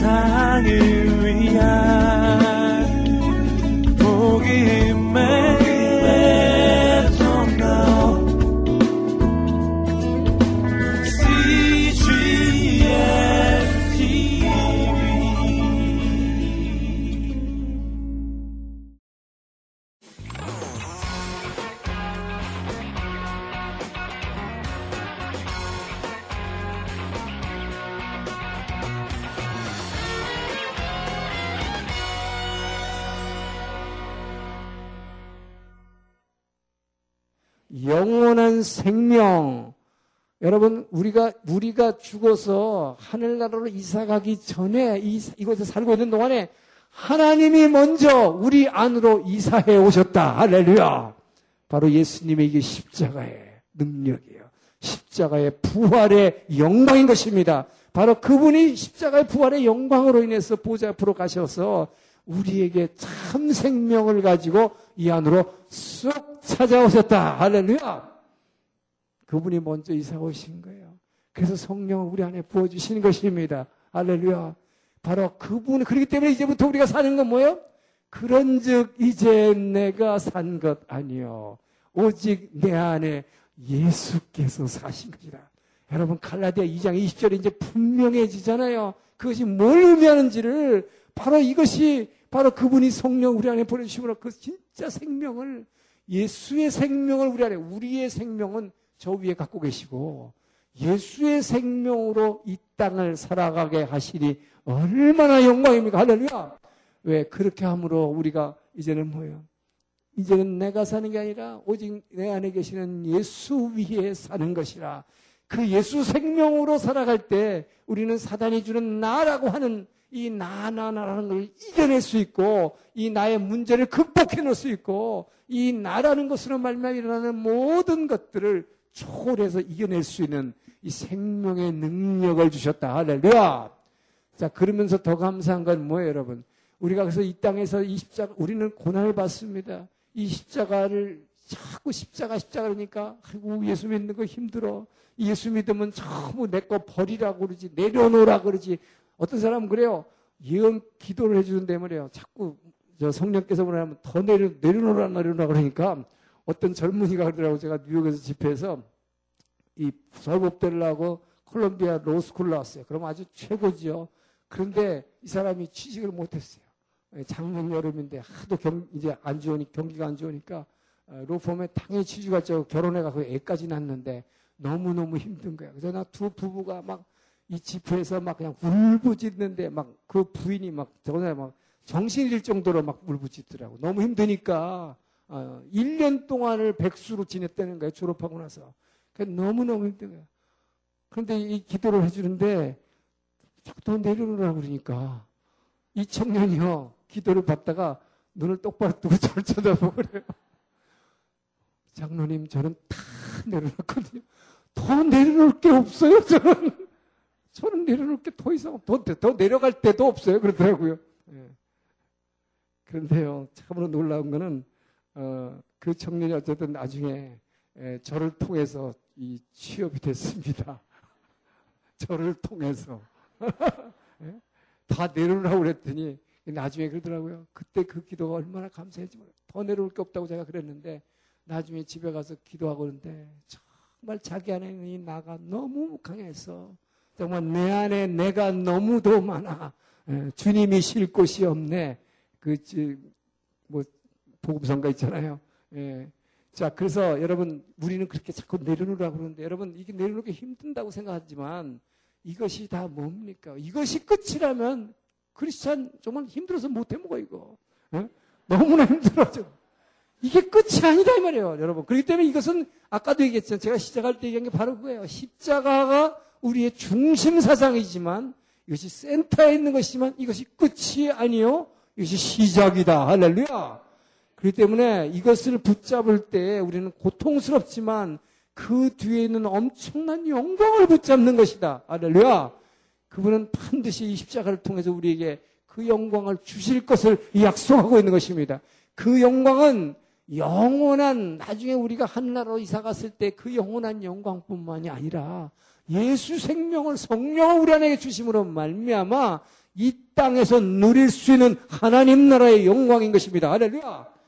세상을 위한 생명. 여러분, 우리가, 우리가 죽어서 하늘나라로 이사 가기 전에 이, 이곳에 살고 있는 동안에 하나님이 먼저 우리 안으로 이사해 오셨다. 할렐루야. 바로 예수님의 이게 십자가의 능력이에요. 십자가의 부활의 영광인 것입니다. 바로 그분이 십자가의 부활의 영광으로 인해서 보좌 앞으로 가셔서 우리에게 참 생명을 가지고 이 안으로 쑥 찾아오셨다. 할렐루야. 그분이 먼저 이사 오신 거예요. 그래서 성령을 우리 안에 부어주시는 것입니다. 할렐루야. 바로 그분, 그렇기 때문에 이제부터 우리가 사는 건 뭐예요? 그런 즉, 이제 내가 산 것 아니요. 오직 내 안에 예수께서 사신 것이다. 여러분, 갈라디아 2장 20절에 이제 분명해지잖아요. 그것이 뭘 의미하는지를 바로 이것이 바로 그분이 성령 우리 안에 보내주심으로 그 진짜 생명을 예수의 생명을 우리 안에 우리의 생명은 저 위에 갖고 계시고 예수의 생명으로 이 땅을 살아가게 하시니 얼마나 영광입니까? 할렐루야! 왜 그렇게 함으로 우리가 이제는 뭐예요? 이제는 내가 사는 게 아니라 오직 내 안에 계시는 예수 위에 사는 것이라. 그 예수 생명으로 살아갈 때 우리는 사단이 주는 나라고 하는 이 나나나라는 걸 이겨낼 수 있고 이 나의 문제를 극복해 놓을 수 있고 이 나라는 것으로 말미암아 일어나는 모든 것들을 초월해서 이겨낼 수 있는 이 생명의 능력을 주셨다. 할렐루야. 자, 그러면서 더 감사한 건 뭐예요, 여러분? 우리가 그래서 이 땅에서 이 십자가, 우리는 고난을 받습니다. 이 십자가를 자꾸 십자가, 십자가 그러니까, 아이고, 예수 믿는 거 힘들어. 예수 믿으면 전부 내 거 버리라고 그러지, 내려놓으라 그러지. 어떤 사람은 그래요. 예언 기도를 해주는데 말이에요. 자꾸 저 성령께서 뭐냐면 더 내려, 내려놓으라, 내려놓으라 그러니까 어떤 젊은이가 그러더라고 제가 뉴욕에서 집회에서 이 설법대를 하고 콜롬비아 로스쿨 나왔어요. 그럼 아주 최고지요. 그런데 이 사람이 취직을 못했어요. 예, 작년 여름인데 하도 경, 이제 안 좋으니 경기가 안 좋으니까 어, 로펌에 당연히 취직하죠. 결혼해가고 애까지 낳는데 너무 너무 힘든 거야. 그래서 나 두 부부가 막 이 집회에서 막 그냥 울부짖는데 막 그 부인이 막 저번에 막 정신이 들 정도로 막 울부짖더라고. 너무 힘드니까 어, 1년 동안을 백수로 지냈다는 거예요. 졸업하고 나서. 너무너무 힘든 거예요. 그런데 이 기도를 해주는데 자꾸 더 내려놓으라고 그러니까 이 청년이요 기도를 받다가 눈을 똑바로 뜨고 저를 쳐다보고 그래요. 장로님 저는 다 내려놨거든요. 더 내려놓을 게 없어요 저는. 저는 내려놓을 게 더 이상 더, 더 내려갈 때도 없어요 그러더라고요. 예. 그런데요 참으로 놀라운 거는 어, 그 청년이 어쨌든 나중에 에, 저를 통해서 이 취업이 됐습니다. 저를 통해서 예? 다 내려오라고 그랬더니 나중에 그러더라고요. 그때 그 기도가 얼마나 감사했지 더 내려올 게 없다고 제가 그랬는데 나중에 집에 가서 기도하고 그러는데 정말 자기 안에 있는 이 나가 너무 강해서 정말 내 안에 내가 너무도 많아. 예, 주님이 쉴 곳이 없네. 그, 뭐, 보급선가 있잖아요. 예. 자, 그래서 여러분, 우리는 그렇게 자꾸 내려놓으라고 그러는데, 여러분, 이게 내려놓기 힘든다고 생각하지만, 이것이 다 뭡니까? 이것이 끝이라면, 크리스찬 정말 힘들어서 못해 먹어, 이거. 예? 너무나 힘들어져. 이게 끝이 아니다, 이 말이에요, 여러분. 그렇기 때문에 이것은, 아까도 얘기했죠. 제가 시작할 때 얘기한 게 바로 그거예요. 십자가가 우리의 중심 사상이지만, 이것이 센터에 있는 것이지만, 이것이 끝이 아니요. 이것이 시작이다. 할렐루야. 그렇기 때문에 이것을 붙잡을 때 우리는 고통스럽지만 그 뒤에 있는 엄청난 영광을 붙잡는 것이다. 할렐루야. 그분은 반드시 이 십자가를 통해서 우리에게 그 영광을 주실 것을 약속하고 있는 것입니다. 그 영광은 영원한 나중에 우리가 하늘나라로 이사 갔을 때 그 영원한 영광뿐만이 아니라 예수 생명을 성령을 우리 안에 주심으로 말미암아 이 땅에서 누릴 수 있는 하나님 나라의 영광인 것입니다. 할렐루야.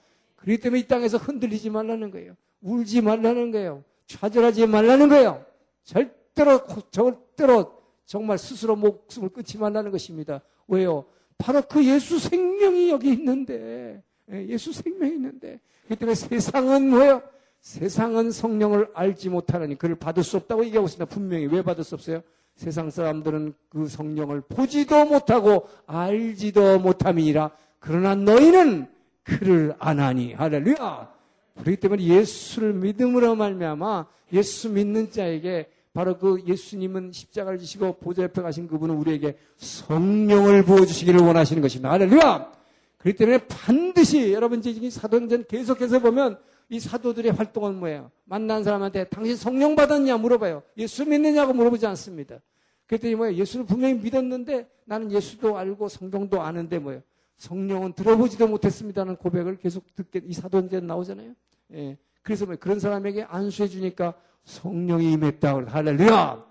그렇기 때문에 이 땅에서 흔들리지 말라는 거예요. 울지 말라는 거예요. 좌절하지 말라는 거예요. 절대로, 절대로 정말 스스로 목숨을 끊지 말라는 것입니다. 왜요? 바로 그 예수 생명이 여기 있는데, 예, 예수 생명이 있는데, 그렇기 때문에 세상은 뭐예요? 세상은 성령을 알지 못하느니 그를 받을 수 없다고 얘기하고 있습니다. 분명히 왜 받을 수 없어요? 세상 사람들은 그 성령을 보지도 못하고 알지도 못함이니라. 그러나 너희는 그를 아나니 할렐루야. 그렇기 때문에 예수를 믿음으로 말미암아 예수 믿는 자에게 바로 그 예수님은 십자가를 지시고 보좌 옆에 가신 그분은 우리에게 성령을 부어 주시기를 원하시는 것입니다. 할렐루야! 그렇기 때문에 반드시 여러분 이제 사도행전 계속해서 보면 이 사도들의 활동은 뭐예요? 만난 사람한테 당신 성령 받았냐 물어봐요. 예수 믿느냐고 물어보지 않습니다. 그랬더니 뭐예요? 예수를 분명히 믿었는데 나는 예수도 알고 성경도 아는데 뭐예요? 성령은 들어보지도 못했습니다는 고백을 계속 듣게 이 사도행전 나오잖아요. 예. 그래서 뭐 그런 사람에게 안수해 주니까 성령이 임했다. 할렐루야.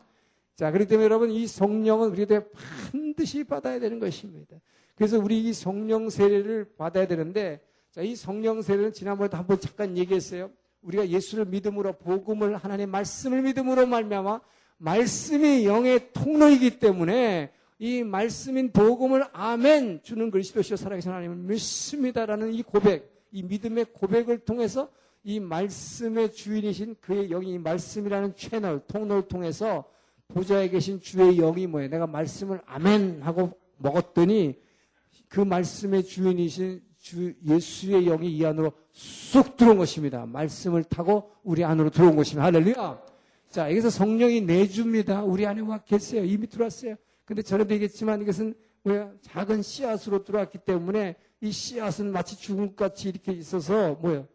자, 그렇기 때문에 여러분 이 성령은 우리가 반드시 받아야 되는 것입니다. 그래서 우리 이 성령 세례를 받아야 되는데 자, 이 성령 세례는 지난번에도 한번 잠깐 얘기했어요. 우리가 예수를 믿음으로 복음을 하나님의 말씀을 믿음으로 말미암아 말씀이 영의 통로이기 때문에 이 말씀인 복음을 아멘 주는 그리스도시요 살아계신 하나님을 믿습니다라는 이 고백, 이 믿음의 고백을 통해서 이 말씀의 주인이신 그의 영이 말씀이라는 채널, 통로를 통해서 보좌에 계신 주의 영이 뭐예요? 내가 말씀을 아멘 하고 먹었더니 그 말씀의 주인이신 주 예수의 영이 이 안으로 쑥 들어온 것입니다. 말씀을 타고 우리 안으로 들어온 것입니다. 할렐루야. 자, 여기서 성령이 내줍니다. 우리 안에 와 계세요. 이미 들어왔어요. 근데 전에도 얘기했지만 이것은 뭐야? 작은 씨앗으로 들어왔기 때문에 이 씨앗은 마치 죽은 것 같이 이렇게 있어서 뭐예요?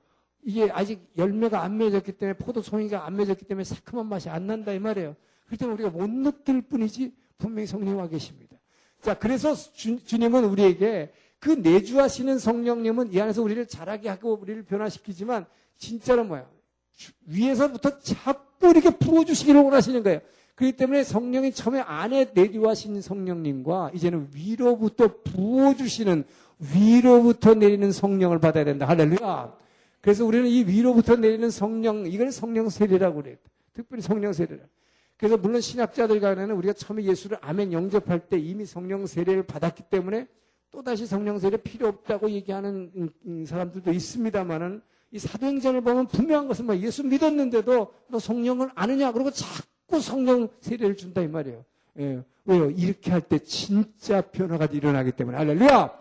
이게 아직 열매가 안 맺었기 때문에 포도 송이가 안 맺었기 때문에 새콤한 맛이 안 난다 이 말이에요. 그렇기 때문에 우리가 못 느낄 뿐이지 분명히 성령 와 계십니다. 자, 그래서 주, 주님은 우리에게 그 내주하시는 성령님은 이 안에서 우리를 자라게 하고 우리를 변화시키지만 진짜로 뭐야? 위에서부터 자꾸 이렇게 부어주시기를 원하시는 거예요. 그렇기 때문에 성령이 처음에 안에 내주하신 성령님과 이제는 위로부터 부어주시는 위로부터 내리는 성령을 받아야 된다. 할렐루야. 그래서 우리는 이 위로부터 내리는 성령, 이걸 성령 세례라고 그래요. 특별히 성령 세례라. 그래서 물론 신학자들 간에는 우리가 처음에 예수를 아멘 영접할 때 이미 성령 세례를 받았기 때문에 또다시 성령 세례 필요 없다고 얘기하는 사람들도 있습니다만은 이 사도행전을 보면 분명한 것은 뭐 예수 믿었는데도 너 성령을 아느냐 그러고 자꾸 성령 세례를 준다 이 말이에요. 예. 왜요? 이렇게 할 때 진짜 변화가 일어나기 때문에 할렐루야.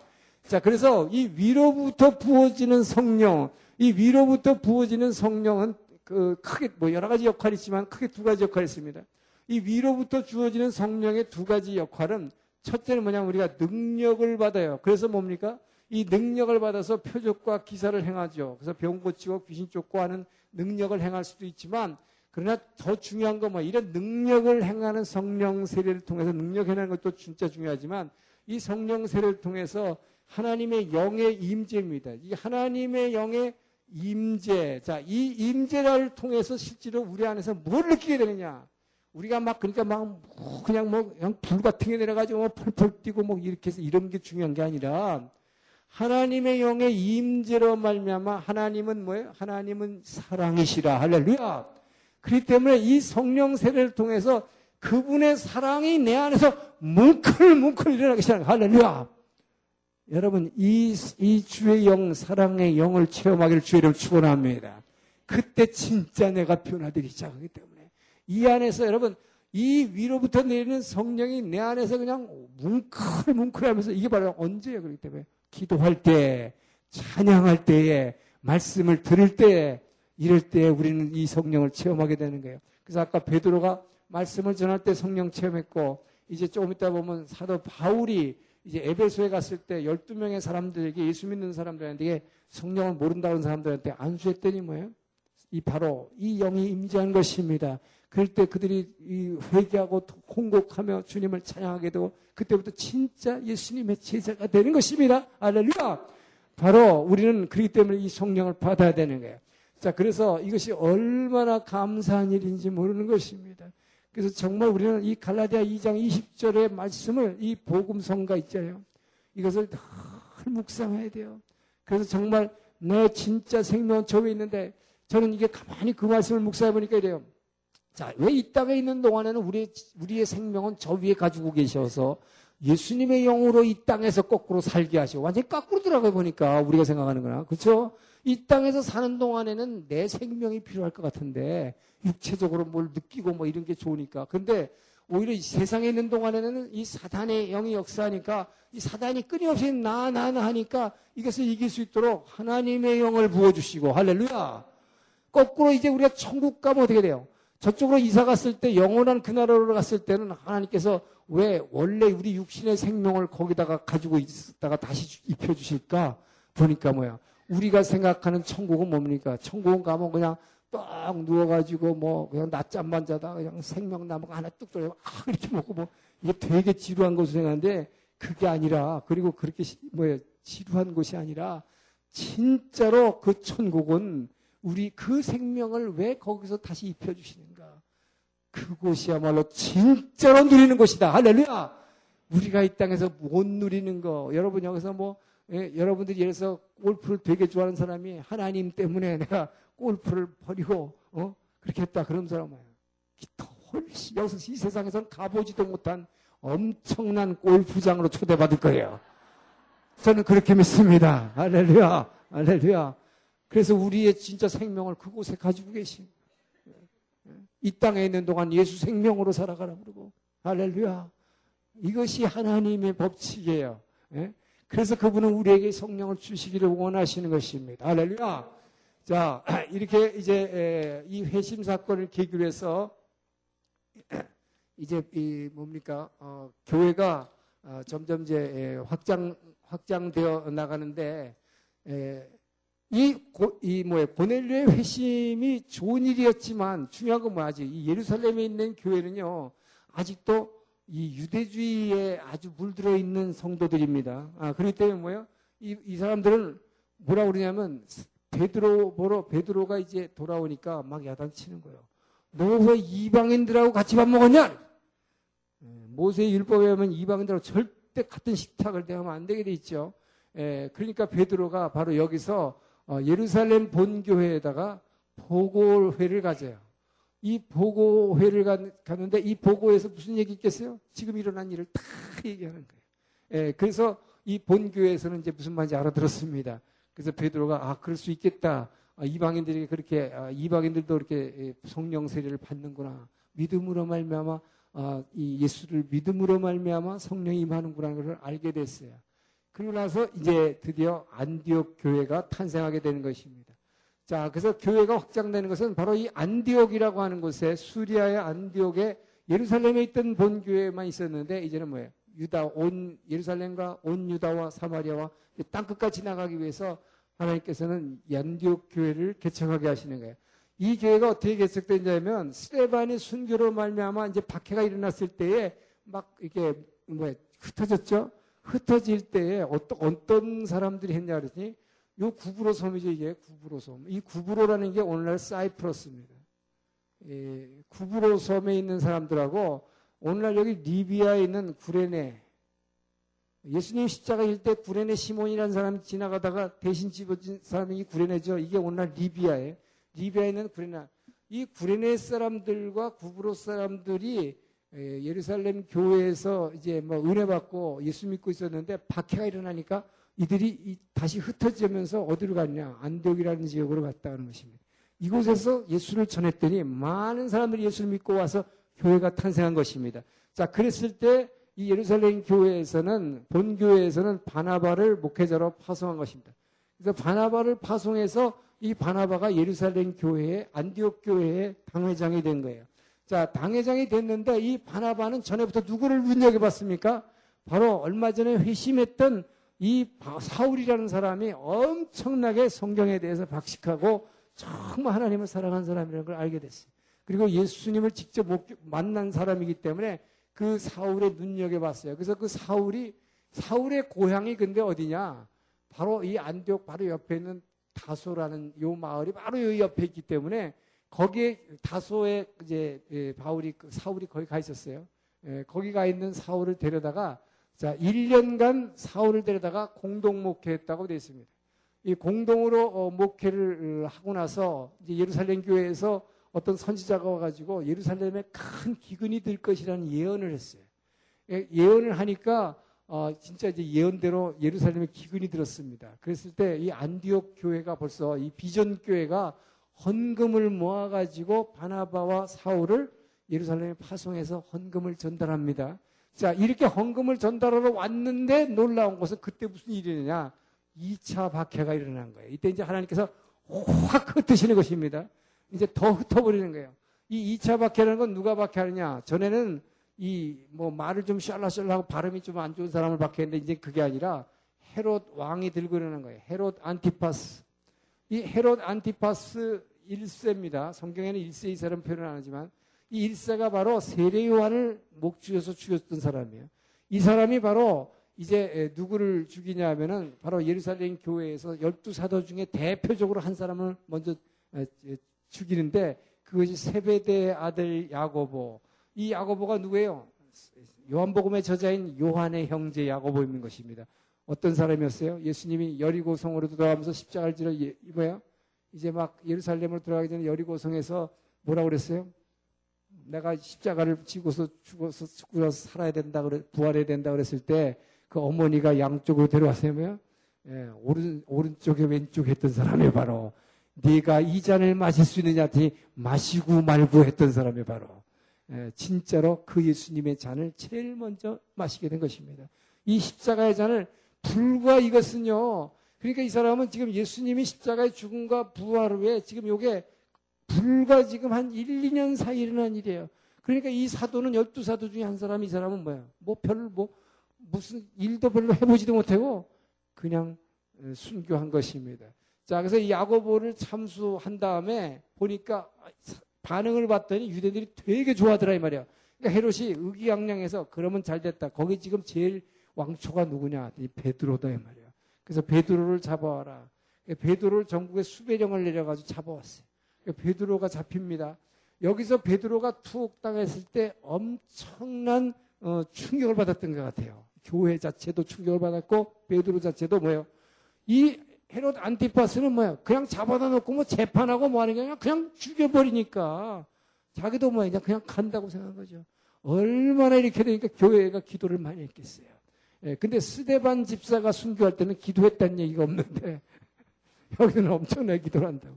자 그래서 이 위로부터 부어지는 성령, 이 위로부터 부어지는 성령은 그 크게 뭐 여러 가지 역할이 있지만 크게 두 가지 역할이 있습니다. 이 위로부터 주어지는 성령의 두 가지 역할은 첫째는 뭐냐면 우리가 능력을 받아요. 그래서 뭡니까? 이 능력을 받아서 표적과 기사를 행하죠. 그래서 병 고치고 귀신 쫓고 하는 능력을 행할 수도 있지만 그러나 더 중요한 건 뭐 이런 능력을 행하는 성령 세례를 통해서 능력 행하는 것도 진짜 중요하지만 이 성령 세례를 통해서 하나님의 영의 임재입니다. 이 하나님의 영의 임재. 자, 이 임재를 통해서 실제로 우리 안에서 뭘 느끼게 되느냐? 우리가 막 그러니까 막 그냥 뭐 그냥 불 같은 게 내려가지고 뭐 펄펄 뛰고 뭐 이렇게 해서 이런 게 중요한 게 아니라 하나님의 영의 임재로 말미암아 하나님은 뭐예요? 하나님은 사랑이시라 할렐루야. 그렇기 때문에 이 성령 세례를 통해서 그분의 사랑이 내 안에서 뭉클뭉클 일어나기 시작합니다. 할렐루야. 여러분 이, 이 주의 영 사랑의 영을 체험하기를 주의를 축원합니다. 그때 진짜 내가 변화되기 시작하기 때문에. 이 안에서 여러분 이 위로부터 내리는 성령이 내 안에서 그냥 뭉클뭉클 하면서 이게 바로 언제예요? 그렇기 때문에 기도할 때, 찬양할 때에, 말씀을 들을 때, 이럴 때 우리는 이 성령을 체험하게 되는 거예요. 그래서 아까 베드로가 말씀을 전할 때 성령 체험했고 이제 조금 있다 보면 사도 바울이 이제 에베소에 갔을 때 12명의 사람들에게 예수 믿는 사람들한테 성령을 모른다는 사람들한테 안수했더니 뭐예요? 이 바로 이 영이 임재한 것입니다. 그럴 때 그들이 회개하고 공곡하며 주님을 찬양하게 되고 그때부터 진짜 예수님의 제자가 되는 것입니다. 알렐루야. 바로 우리는 그렇기 때문에 이 성령을 받아야 되는 거예요. 자, 그래서 이것이 얼마나 감사한 일인지 모르는 것입니다. 그래서 정말 우리는 이 갈라디아 2장 20절의 말씀을 이 복음성가 있잖아요. 이것을 늘 묵상해야 돼요. 그래서 정말 내 진짜 생명은 저 위에 있는데 저는 이게 가만히 그 말씀을 묵상해 보니까 이래요. 자, 왜 이 땅에 있는 동안에는 우리, 우리의 생명은 저 위에 가지고 계셔서 예수님의 영으로 이 땅에서 거꾸로 살게 하시고 완전히 거꾸로 들어가 보니까 우리가 생각하는 거나 그렇죠? 이 땅에서 사는 동안에는 내 생명이 필요할 것 같은데 육체적으로 뭘 느끼고 뭐 이런 게 좋으니까 근데 오히려 이 세상에 있는 동안에는 이 사단의 영이 역사하니까 이 사단이 끊임없이 나, 나, 나 하니까 이것을 이길 수 있도록 하나님의 영을 부어주시고, 할렐루야. 거꾸로 이제 우리가 천국 가면 어떻게 돼요? 저쪽으로 이사 갔을 때 영원한 그 나라로 갔을 때는 하나님께서 왜 원래 우리 육신의 생명을 거기다가 가지고 있다가 다시 입혀 주실까? 보니까 뭐야. 우리가 생각하는 천국은 뭡니까? 천국은 가면 그냥 딱 누워가지고 뭐 그냥 낮잠만 자다 그냥 생명나무가 하나 뚝 떨어져 아 이렇게 먹고 뭐 이게 되게 지루한 것으로 생각하는데 그게 아니라 그리고 그렇게 뭐 지루한 것이 아니라 진짜로 그 천국은 우리 그 생명을 왜 거기서 다시 입혀주시는가? 그곳이야말로 진짜로 누리는 곳이다. 할렐루야! 우리가 이 땅에서 못 누리는 거. 여러분 여기서 뭐, 예, 여러분들이 예를 들어서 골프를 되게 좋아하는 사람이 하나님 때문에 내가 골프를 버리고, 어? 그렇게 했다. 그런 사람은 더 훨씬, 여기서 이 세상에서는 가보지도 못한 엄청난 골프장으로 초대받을 거예요. 저는 그렇게 믿습니다. 할렐루야. 할렐루야. 그래서 우리의 진짜 생명을 그곳에 가지고 계신 이 땅에 있는 동안 예수 생명으로 살아가라 그러고 할렐루야. 이것이 하나님의 법칙이에요. 예? 그래서 그분은 우리에게 성령을 주시기를 원하시는 것입니다. 할렐루야. 자, 이렇게 이제 이 회심 사건을 계기로 해서 이제 이 뭡니까 어, 교회가 어, 점점 이제 확장 확장되어 나가는데 에, 이, 고, 이 뭐야 고넬료의 회심이 좋은 일이었지만 중요한 건 뭐지? 이 예루살렘에 있는 교회는요 아직도 이 유대주의에 아주 물들어 있는 성도들입니다. 아 그렇기 때문에 뭐요? 이, 이 사람들은 뭐라 그러냐면 베드로 보러 베드로가 이제 돌아오니까 막 야단치는 거예요. 너 왜 이방인들하고 같이 밥 먹었냐? 모세의 율법에 하면 이방인들하고 절대 같은 식탁을 대하면 안 되게 돼 있죠. 에, 그러니까 베드로가 바로 여기서 어, 예루살렘 본교회에다가 보고회를 가져요. 이 보고회를 가, 가는데 이 보고에서 무슨 얘기 있겠어요? 지금 일어난 일을 다 얘기하는 거예요. 에, 그래서 이 본교회에서는 이제 무슨 말인지 알아들었습니다. 그래서 베드로가 아 그럴 수 있겠다. 아, 이방인들이 그렇게 아, 이방인들도 이렇게 성령 세례를 받는구나. 믿음으로 말미암아 아, 이 예수를 믿음으로 말미암아 성령이 임하는구나는 것을 알게 됐어요. 그리고 나서 이제 드디어 안디옥 교회가 탄생하게 되는 것입니다. 자, 그래서 교회가 확장되는 것은 바로 이 안디옥이라고 하는 곳에 수리아의 안디옥에 예루살렘에 있던 본교회만 있었는데 이제는 뭐예요? 유다 온 예루살렘과 온 유다와 사마리아와 땅 끝까지 지나가기 위해서 하나님께서는 안디옥 교회를 개척하게 하시는 거예요. 이 교회가 어떻게 개척된냐면 스테반이 순교로 말미암아 이제 박해가 일어났을 때에 막 이게 뭐 흩어졌죠. 흩어질 때에 어떤 어떤 사람들이 했냐 그러더니 요 구브로 섬이죠 이게 구브로 섬. 이 구브로라는 게 오늘날 사이프러스입니다. 예, 구브로 섬에 있는 사람들하고 오늘날 여기 리비아에 있는 구레네 예수님 십자가 일 때 구레네 시몬이라는 사람이 지나가다가 대신 집어진 사람이 구레네죠. 이게 오늘날 리비아에 리비아에 있는 구레네 이 구레네 사람들과 구브로 사람들이 예루살렘 교회에서 이제 뭐 은혜 받고 예수 믿고 있었는데 박해가 일어나니까 이들이 다시 흩어지면서 어디로 갔냐? 안디옥이라는 지역으로 갔다는 것입니다. 이곳에서 예수를 전했더니 많은 사람들이 예수를 믿고 와서 교회가 탄생한 것입니다. 자, 그랬을 때 이 예루살렘 교회에서는 본 교회에서는 바나바를 목회자로 파송한 것입니다. 그래서 바나바를 파송해서 이 바나바가 예루살렘 교회의 안디옥 교회의 당회장이 된 거예요. 자, 당회장이 됐는데 이 바나바는 전에부터 누구를 눈여겨봤습니까? 바로 얼마 전에 회심했던 이 사울이라는 사람이 엄청나게 성경에 대해서 박식하고 정말 하나님을 사랑하는 사람이라는 걸 알게 됐어요. 그리고 예수님을 직접 만난 사람이기 때문에 그 사울의 눈여겨봤어요. 그래서 그 사울이 사울의 고향이 근데 어디냐? 바로 이 안디옥 바로 옆에 있는 다소라는 요 마을이 바로 요 옆에 있기 때문에 거기에 다소의 이제 예, 바울이 그 사울이 거기 가 있었어요. 예, 거기 가 있는 사울을 데려다가 자 1년간 사울을 데려다가 공동 목회했다고 되어 있습니다. 이 공동으로 어, 목회를 하고 나서 예루살렘 교회에서 어떤 선지자가 와가지고 예루살렘에 큰 기근이 들 것이라는 예언을 했어요. 예, 예언을 하니까 어, 진짜 이제 예언대로 예루살렘에 기근이 들었습니다. 그랬을 때 이 안디옥 교회가 벌써 이 비전 교회가 헌금을 모아가지고 바나바와 사울을 예루살렘에 파송해서 헌금을 전달합니다. 자, 이렇게 헌금을 전달하러 왔는데 놀라운 것은 그때 무슨 일이냐. 2차 박해가 일어난 거예요. 이때 이제 하나님께서 확 흩으시는 것입니다. 이제 더 흩어버리는 거예요. 이 2차 박해라는 건 누가 박해하느냐. 전에는 이 뭐 말을 좀 샬라샬라하고 발음이 좀 안 좋은 사람을 박해했는데 이제 그게 아니라 헤롯 왕이 들고 이러는 거예요. 헤롯 안티파스. 이 헤롯 안티파스 1세입니다. 성경에는 1세 이 사람 표현을 안 하지만 이 1세가 바로 세례 요한을 목주에서 죽였던 사람이에요. 이 사람이 바로 이제 누구를 죽이냐 하면은 바로 예루살렘 교회에서 열두 사도 중에 대표적으로 한 사람을 먼저 죽이는데 그것이 세베대의 아들 야고보. 이 야고보가 누구예요? 요한복음의 저자인 요한의 형제 야고보인 것입니다. 어떤 사람이었어요? 예수님이 여리고 성으로 들어가면서 십자가를 지러 예, 뭐야? 이제 막 예루살렘으로 들어가기 전에 여리고 성에서 뭐라고 그랬어요? 내가 십자가를 지고서 죽어서 죽어서 살아야 된다 그래 부활해야 된다 그랬을 때 그 어머니가 양쪽으로 데려왔어요. 예, 오른 오른쪽에 왼쪽에 했던 사람이 바로 네가 이 잔을 마실 수 있느냐 했더니 마시고 말고 했던 사람이 바로 예, 진짜로 그 예수님의 잔을 제일 먼저 마시게 된 것입니다. 이 십자가의 잔을 불과 이것은요. 그러니까 이 사람은 지금 예수님이 십자가의 죽음과 부활 후에 지금 요게 불과 지금 한 1, 2년 사이 일어난 일이에요. 그러니까 이 사도는 열두 사도 중에 한 사람, 이 사람은 뭐야? 뭐 별, 뭐, 무슨 일도 별로 해보지도 못하고 그냥 어, 순교한 것입니다. 자, 그래서 이 야고보를 참수한 다음에 보니까 반응을 봤더니 유대들이 되게 좋아하더라 이 말이야. 그러니까 헤롯이 의기양양해서 그러면 잘 됐다. 거기 지금 제일 왕초가 누구냐? 이 베드로다 이 말이야. 그래서 베드로를 잡아와라. 베드로를 전국에 수배령을 내려가지고 잡아왔어요. 베드로가 잡힙니다. 여기서 베드로가 투옥 당했을 때 엄청난 어, 충격을 받았던 것 같아요. 교회 자체도 충격을 받았고 베드로 자체도 뭐예요? 이 헤롯 안티파스는 뭐야? 그냥 잡아다 놓고 뭐 재판하고 뭐 하는 게 아니라 그냥 죽여버리니까 자기도 뭐야? 그냥, 그냥 간다고 생각한 거죠. 얼마나 이렇게 되니까 교회가 기도를 많이 했겠어요. 예, 근데 스데반 집사가 순교할 때는 기도했다는 얘기가 없는데 여기는 엄청나게 기도를 한다고.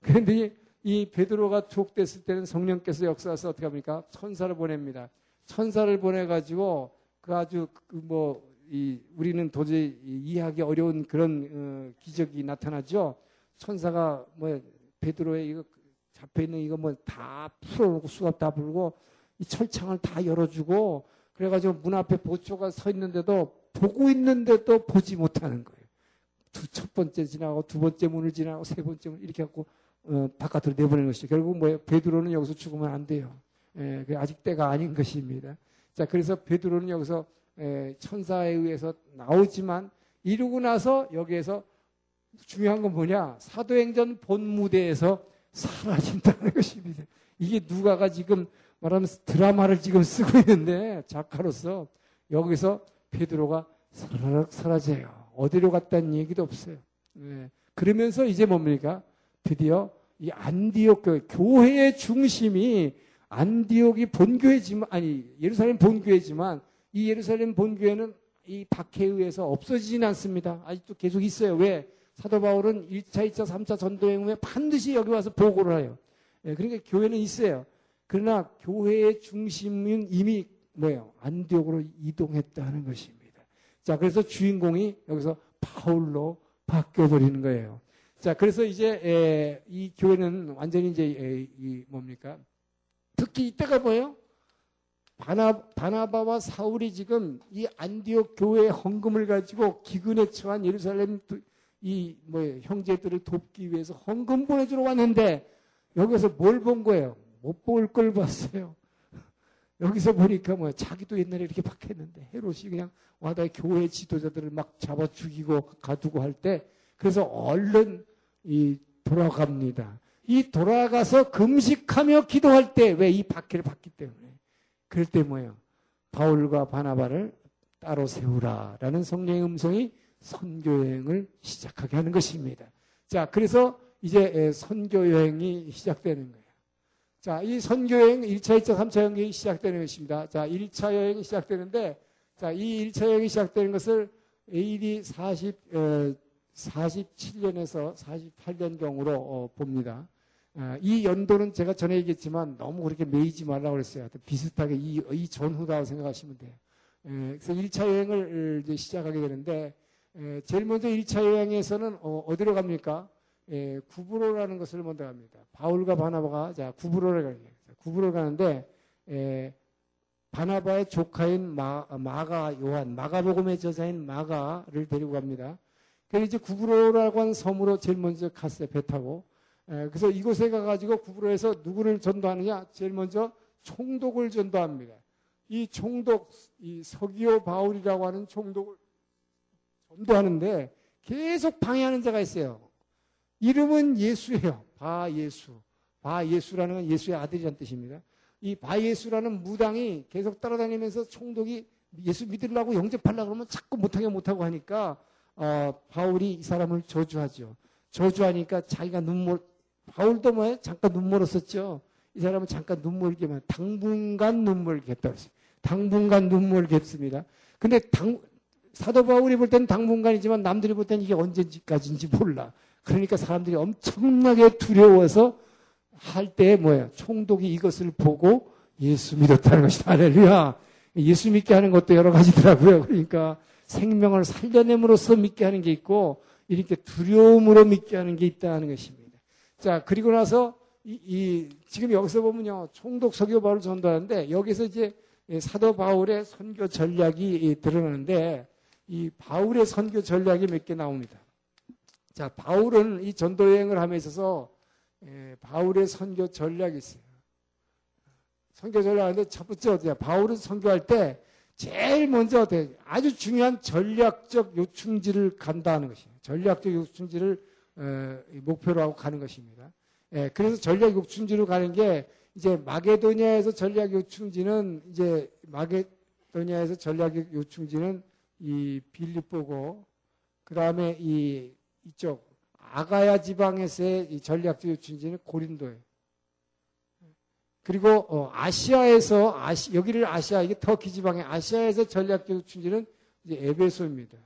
그런데 이 베드로가 투옥됐을 때는 성령께서 역사해서 어떻게 합니까? 천사를 보냅니다. 천사를 보내가지고 그 아주 그 뭐이 우리는 도저히 이해하기 어려운 그런 어, 기적이 나타나죠. 천사가 뭐 베드로의 이거 잡혀 있는 이거 뭐 다 풀어놓고 수갑 다 풀고 이 철창을 다 열어주고 그래가지고 문 앞에 보초가 서 있는데도 보고 있는데도 보지 못하는 거예요. 두, 첫 번째 지나고 두 번째 문을 지나고 세 번째 문 이렇게 갖고 어, 바깥으로 내보내는 것이죠. 결국 뭐예요? 베드로는 여기서 죽으면 안 돼요. 예, 아직 때가 아닌 것입니다. 자, 그래서 베드로는 여기서 예, 천사에 의해서 나오지만 이루고 나서 여기에서 중요한 건 뭐냐? 사도행전 본 무대에서 사라진다는 것입니다. 이게 누가가 지금 말하면 드라마를 지금 쓰고 있는데 작가로서 여기서 베드로가 사라져요. 어디로 갔다는 얘기도 없어요. 예. 그러면서 이제 뭡니까? 드디어 이 안디옥 교회, 교회의 중심이 안디옥이 본교회지만, 아니, 예루살렘 본교회지만, 이 예루살렘 본교회는 이 박해에 의해서 없어지진 않습니다. 아직도 계속 있어요. 왜? 사도 바울은 1차, 2차, 3차 전도행 후에 반드시 여기 와서 보고를 해요. 예, 그러니까 교회는 있어요. 그러나 교회의 중심은 이미 뭐예요? 안디옥으로 이동했다는 것입니다. 자, 그래서 주인공이 여기서 바울로 바뀌어버리는 거예요. 자, 그래서 이제 에, 이 교회는 완전히 이제 에, 이 뭡니까? 특히 이때가 뭐예요? 바나, 바나 바와 사울이 지금 이 안디옥 교회의 헌금을 가지고 기근에 처한 예루살렘 이 뭐 형제들을 돕기 위해서 헌금 보내주러 왔는데 여기서 뭘 본 거예요? 못 볼 걸 봤어요. 여기서 보니까 뭐 자기도 옛날에 이렇게 박했는데 헤롯이 그냥 와다 교회 지도자들을 막 잡아 죽이고 가두고 할 때 그래서 얼른 이 돌아갑니다. 이 돌아가서 금식하며 기도할 때 왜이 박해를 받기 때문에 그럴 때 뭐예요? 바울과 바나바를 따로 세우라라는 성령의 음성이 선교 여행을 시작하게 하는 것입니다. 자, 그래서 이제 선교 여행이 시작되는 거예요. 자, 이 선교 여행 1차, 2차, 3차 여행이 시작되는 것입니다. 자, 1차 여행이 시작되는데 자, 이 1차 여행이 시작되는 것을 AD 40 어, 47년에서 48년경으로 어, 봅니다. 어, 이 연도는 제가 전에 얘기했지만 너무 그렇게 매이지 말라고 그랬어요. 비슷하게 이, 이 전후다고 생각하시면 돼요. 에, 그래서 1차 여행을 이제 시작하게 되는데 에, 제일 먼저 1차 여행에서는 어, 디로 갑니까? 에, 구브로라는 것을 먼저 갑니다. 바울과 바나바가 자 구브로를 가요. 구브로를 가는데 에, 바나바의 조카인 마, 마가 요한 마가복음의 저자인 마가를 데리고 갑니다. 그래서 이제 구브로라고 하는 섬으로 제일 먼저 갔어요. 배 타고. 에, 그래서 이곳에 가가지고 구브로에서 누구를 전도하느냐? 제일 먼저 총독을 전도합니다. 이 총독, 이 서기오 바울이라고 하는 총독을 전도하는데 계속 방해하는 자가 있어요. 이름은 예수예요. 바 예수. 바 예수라는 건 예수의 아들이란 뜻입니다. 이 바 예수라는 무당이 계속 따라다니면서 총독이 예수 믿으려고 영접하려고 그러면 자꾸 못하게 못하고 하니까 어, 바울이 이 사람을 저주하죠. 저주하니까 자기가 눈물, 바울도 뭐 잠깐 눈물 흘었었죠. 이 사람은 잠깐 눈물 개만 당분간 눈물 겠다 그랬어요. 당분간 눈물 겠습니다. 근데 당, 사도 바울이 볼 때는 당분간이지만 남들이 볼 때는 이게 언제까지인지 몰라. 그러니까 사람들이 엄청나게 두려워서 할 때 뭐예요? 총독이 이것을 보고 예수 믿었다는 것이다. 할렐루야. 예수 믿게 하는 것도 여러 가지더라고요. 그러니까 생명을 살려냄으로써 믿게 하는 게 있고 이렇게 두려움으로 믿게 하는 게 있다는 것입니다. 자 그리고 나서 이, 이 지금 여기서 보면요 총독 서교 바울을 전도하는데 여기서 이제 사도 바울의 선교 전략이 드러나는데 이 바울의 선교 전략이 몇 개 나옵니다. 자 바울은 이 전도 여행을 함에 있어서 바울의 선교 전략이 있어요. 선교 전략인데 첫 번째 어디야? 바울은 선교할 때 제일 먼저 아주 중요한 전략적 요충지를 간다는 것이에요. 전략적 요충지를 목표로 하고 가는 것입니다. 예, 그래서 전략 요충지로 가는 게 이제 마게도니아에서 전략 요충지는 이제 마게도니아에서 전략 요충지는 이 빌립보고 그 다음에 이 이쪽 아가야 지방에서의 전략적 요충지는 고린도예요. 그리고 어, 아시아에서 아시, 여기를 아시아 이게 터키 지방의 아시아에서 전략적 중지는 이제 에베소입니다.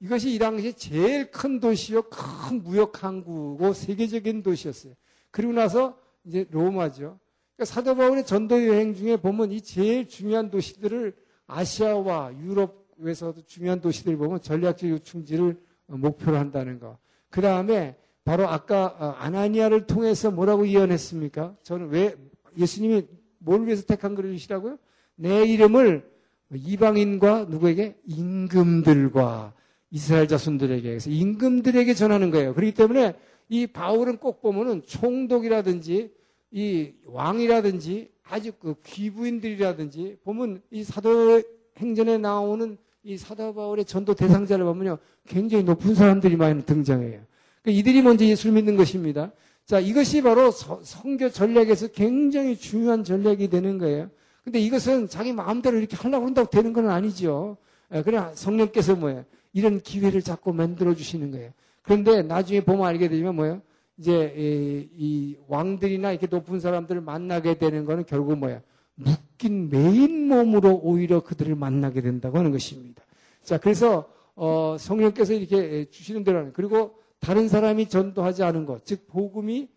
이것이 이 당시 제일 큰 도시요, 큰 무역 항구고 세계적인 도시였어요. 그리고 나서 이제 로마죠. 그러니까 사도 바울의 전도 여행 중에 보면 이 제일 중요한 도시들을 아시아와 유럽에서도 중요한 도시들 보면 전략적 요충지를 목표로 한다는 거. 그 다음에 바로 아까 어, 아나니아를 통해서 뭐라고 예언했습니까? 저는 왜 예수님이 뭘 위해서 택한 그릇이라고요? 내 이름을 이방인과 누구에게? 임금들과 이스라엘 자손들에게. 그래서 임금들에게 전하는 거예요. 그렇기 때문에 이 바울은 꼭 보면은 총독이라든지 이 왕이라든지 아주 그 귀부인들이라든지 보면 이 사도 행전에 나오는 이 사도 바울의 전도 대상자를 보면요. 굉장히 높은 사람들이 많이 등장해요. 그러니까 이들이 먼저 예수를 믿는 것입니다. 자, 이것이 바로 성교 전략에서 굉장히 중요한 전략이 되는 거예요. 근데 이것은 자기 마음대로 이렇게 하려고 한다고 되는 건 아니죠. 예, 그래 성령께서 뭐예요? 이런 기회를 자꾸 만들어 주시는 거예요. 그런데 나중에 보면 알게 되지만 뭐예요? 이제 이, 이 왕들이나 이렇게 높은 사람들을 만나게 되는 거는 결국 뭐야? 묶인 메인 몸으로 오히려 그들을 만나게 된다고 하는 것입니다. 자, 그래서 어, 성령께서 이렇게 주시는 대로 하는 그리고 다른 사람이 전도하지 않은 것, 즉 복음이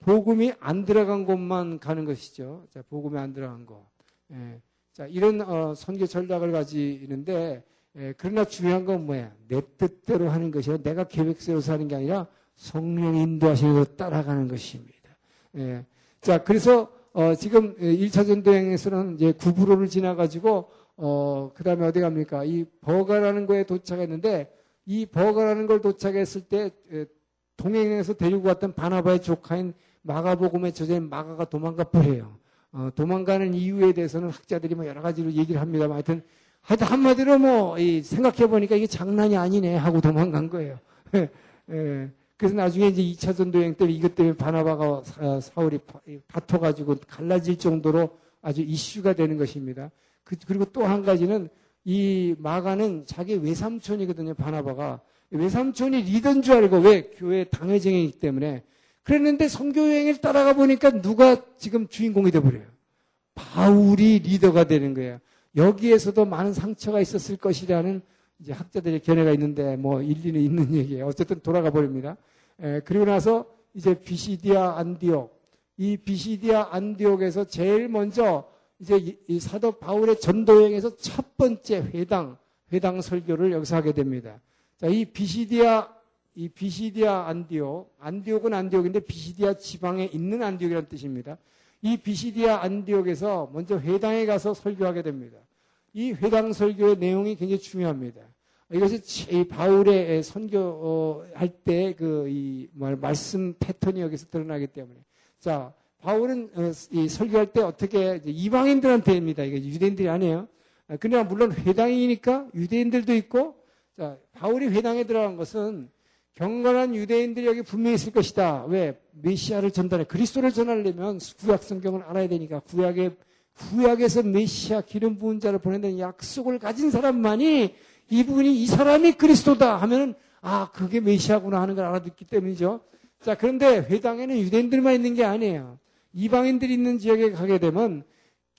복음이 안 들어간 곳만 가는 것이죠. 자, 복음이 안 들어간 것. 예. 자, 이런 어, 선교 전략을 가지는데 예, 그러나 중요한 건 뭐야? 내 뜻대로 하는 것이요. 내가 계획대로 사는 게 아니라 성령 인도하시는 대로 따라가는 것입니다. 예. 자, 그래서 어, 지금 1차 전도행에서는 이제 구부로를 지나가지고 어, 그 다음에 어디 갑니까? 이 버가라는 거에 도착했는데 이 버거라는 걸 도착했을 때 동행에서 데리고 왔던 바나바의 조카인 마가복음의 저자인 마가가 도망가 버려요. 어, 도망가는 이유에 대해서는 학자들이 뭐 여러 가지로 얘기를 합니다만 하여튼 하여튼 한마디로 뭐 생각해 보니까 이게 장난이 아니네 하고 도망간 거예요. 예, 예. 그래서 나중에 이제 2차 전도 여행 때 이것 때문에 바나바가 사- 사울이 파- 다퉈가지고 갈라질 정도로 아주 이슈가 되는 것입니다. 그, 리고 또 한 가지는 이 마가는 자기 외삼촌이거든요, 바나바가. 외삼촌이 리더인 줄 알고 왜? 교회 당회정이기 때문에. 그랬는데 선교 여행을 따라가 보니까 누가 지금 주인공이 돼 버려요. 바울이 리더가 되는 거예요. 여기에서도 많은 상처가 있었을 것이라는 이제 학자들의 견해가 있는데 뭐 일리는 있는 얘기예요. 어쨌든 돌아가 버립니다. 에, 그리고 나서 이제 비시디아 안디옥 이 비시디아 안디옥에서 제일 먼저 이제 이, 이 사도 바울의 전도 여행에서 첫 번째 회당 회당 설교를 여기서 하게 됩니다. 자, 이 비시디아 이 비시디아 안디옥 안디옥은 안디옥인데 비시디아 지방에 있는 안디옥이라는 뜻입니다. 이 비시디아 안디옥에서 먼저 회당에 가서 설교하게 됩니다. 이 회당 설교의 내용이 굉장히 중요합니다. 이것이 이 바울의 선교할 때 그 이 말씀 패턴이 여기서 드러나기 때문에 자 바울은 어, 이 설교할 때 어떻게 이방인들한테 입니다. 이게 유대인들이 아니에요. 아, 그러나 물론 회당이니까 유대인들도 있고 자 바울이 회당에 들어간 것은 경건한 유대인들이 여기 분명히 있을 것이다. 왜? 메시아를 전달해. 그리스도를 전하려면 구약 성경을 알아야 되니까 구약에 구약에서 메시아 기름 부은 자를 보내는 약속을 가진 사람만이 이분이 이 사람이 그리스도다 하면은 아 그게 메시아구나 하는 걸 알아듣기 때문이죠. 자 그런데 회당에는 유대인들만 있는 게 아니에요. 이방인들이 있는 지역에 가게 되면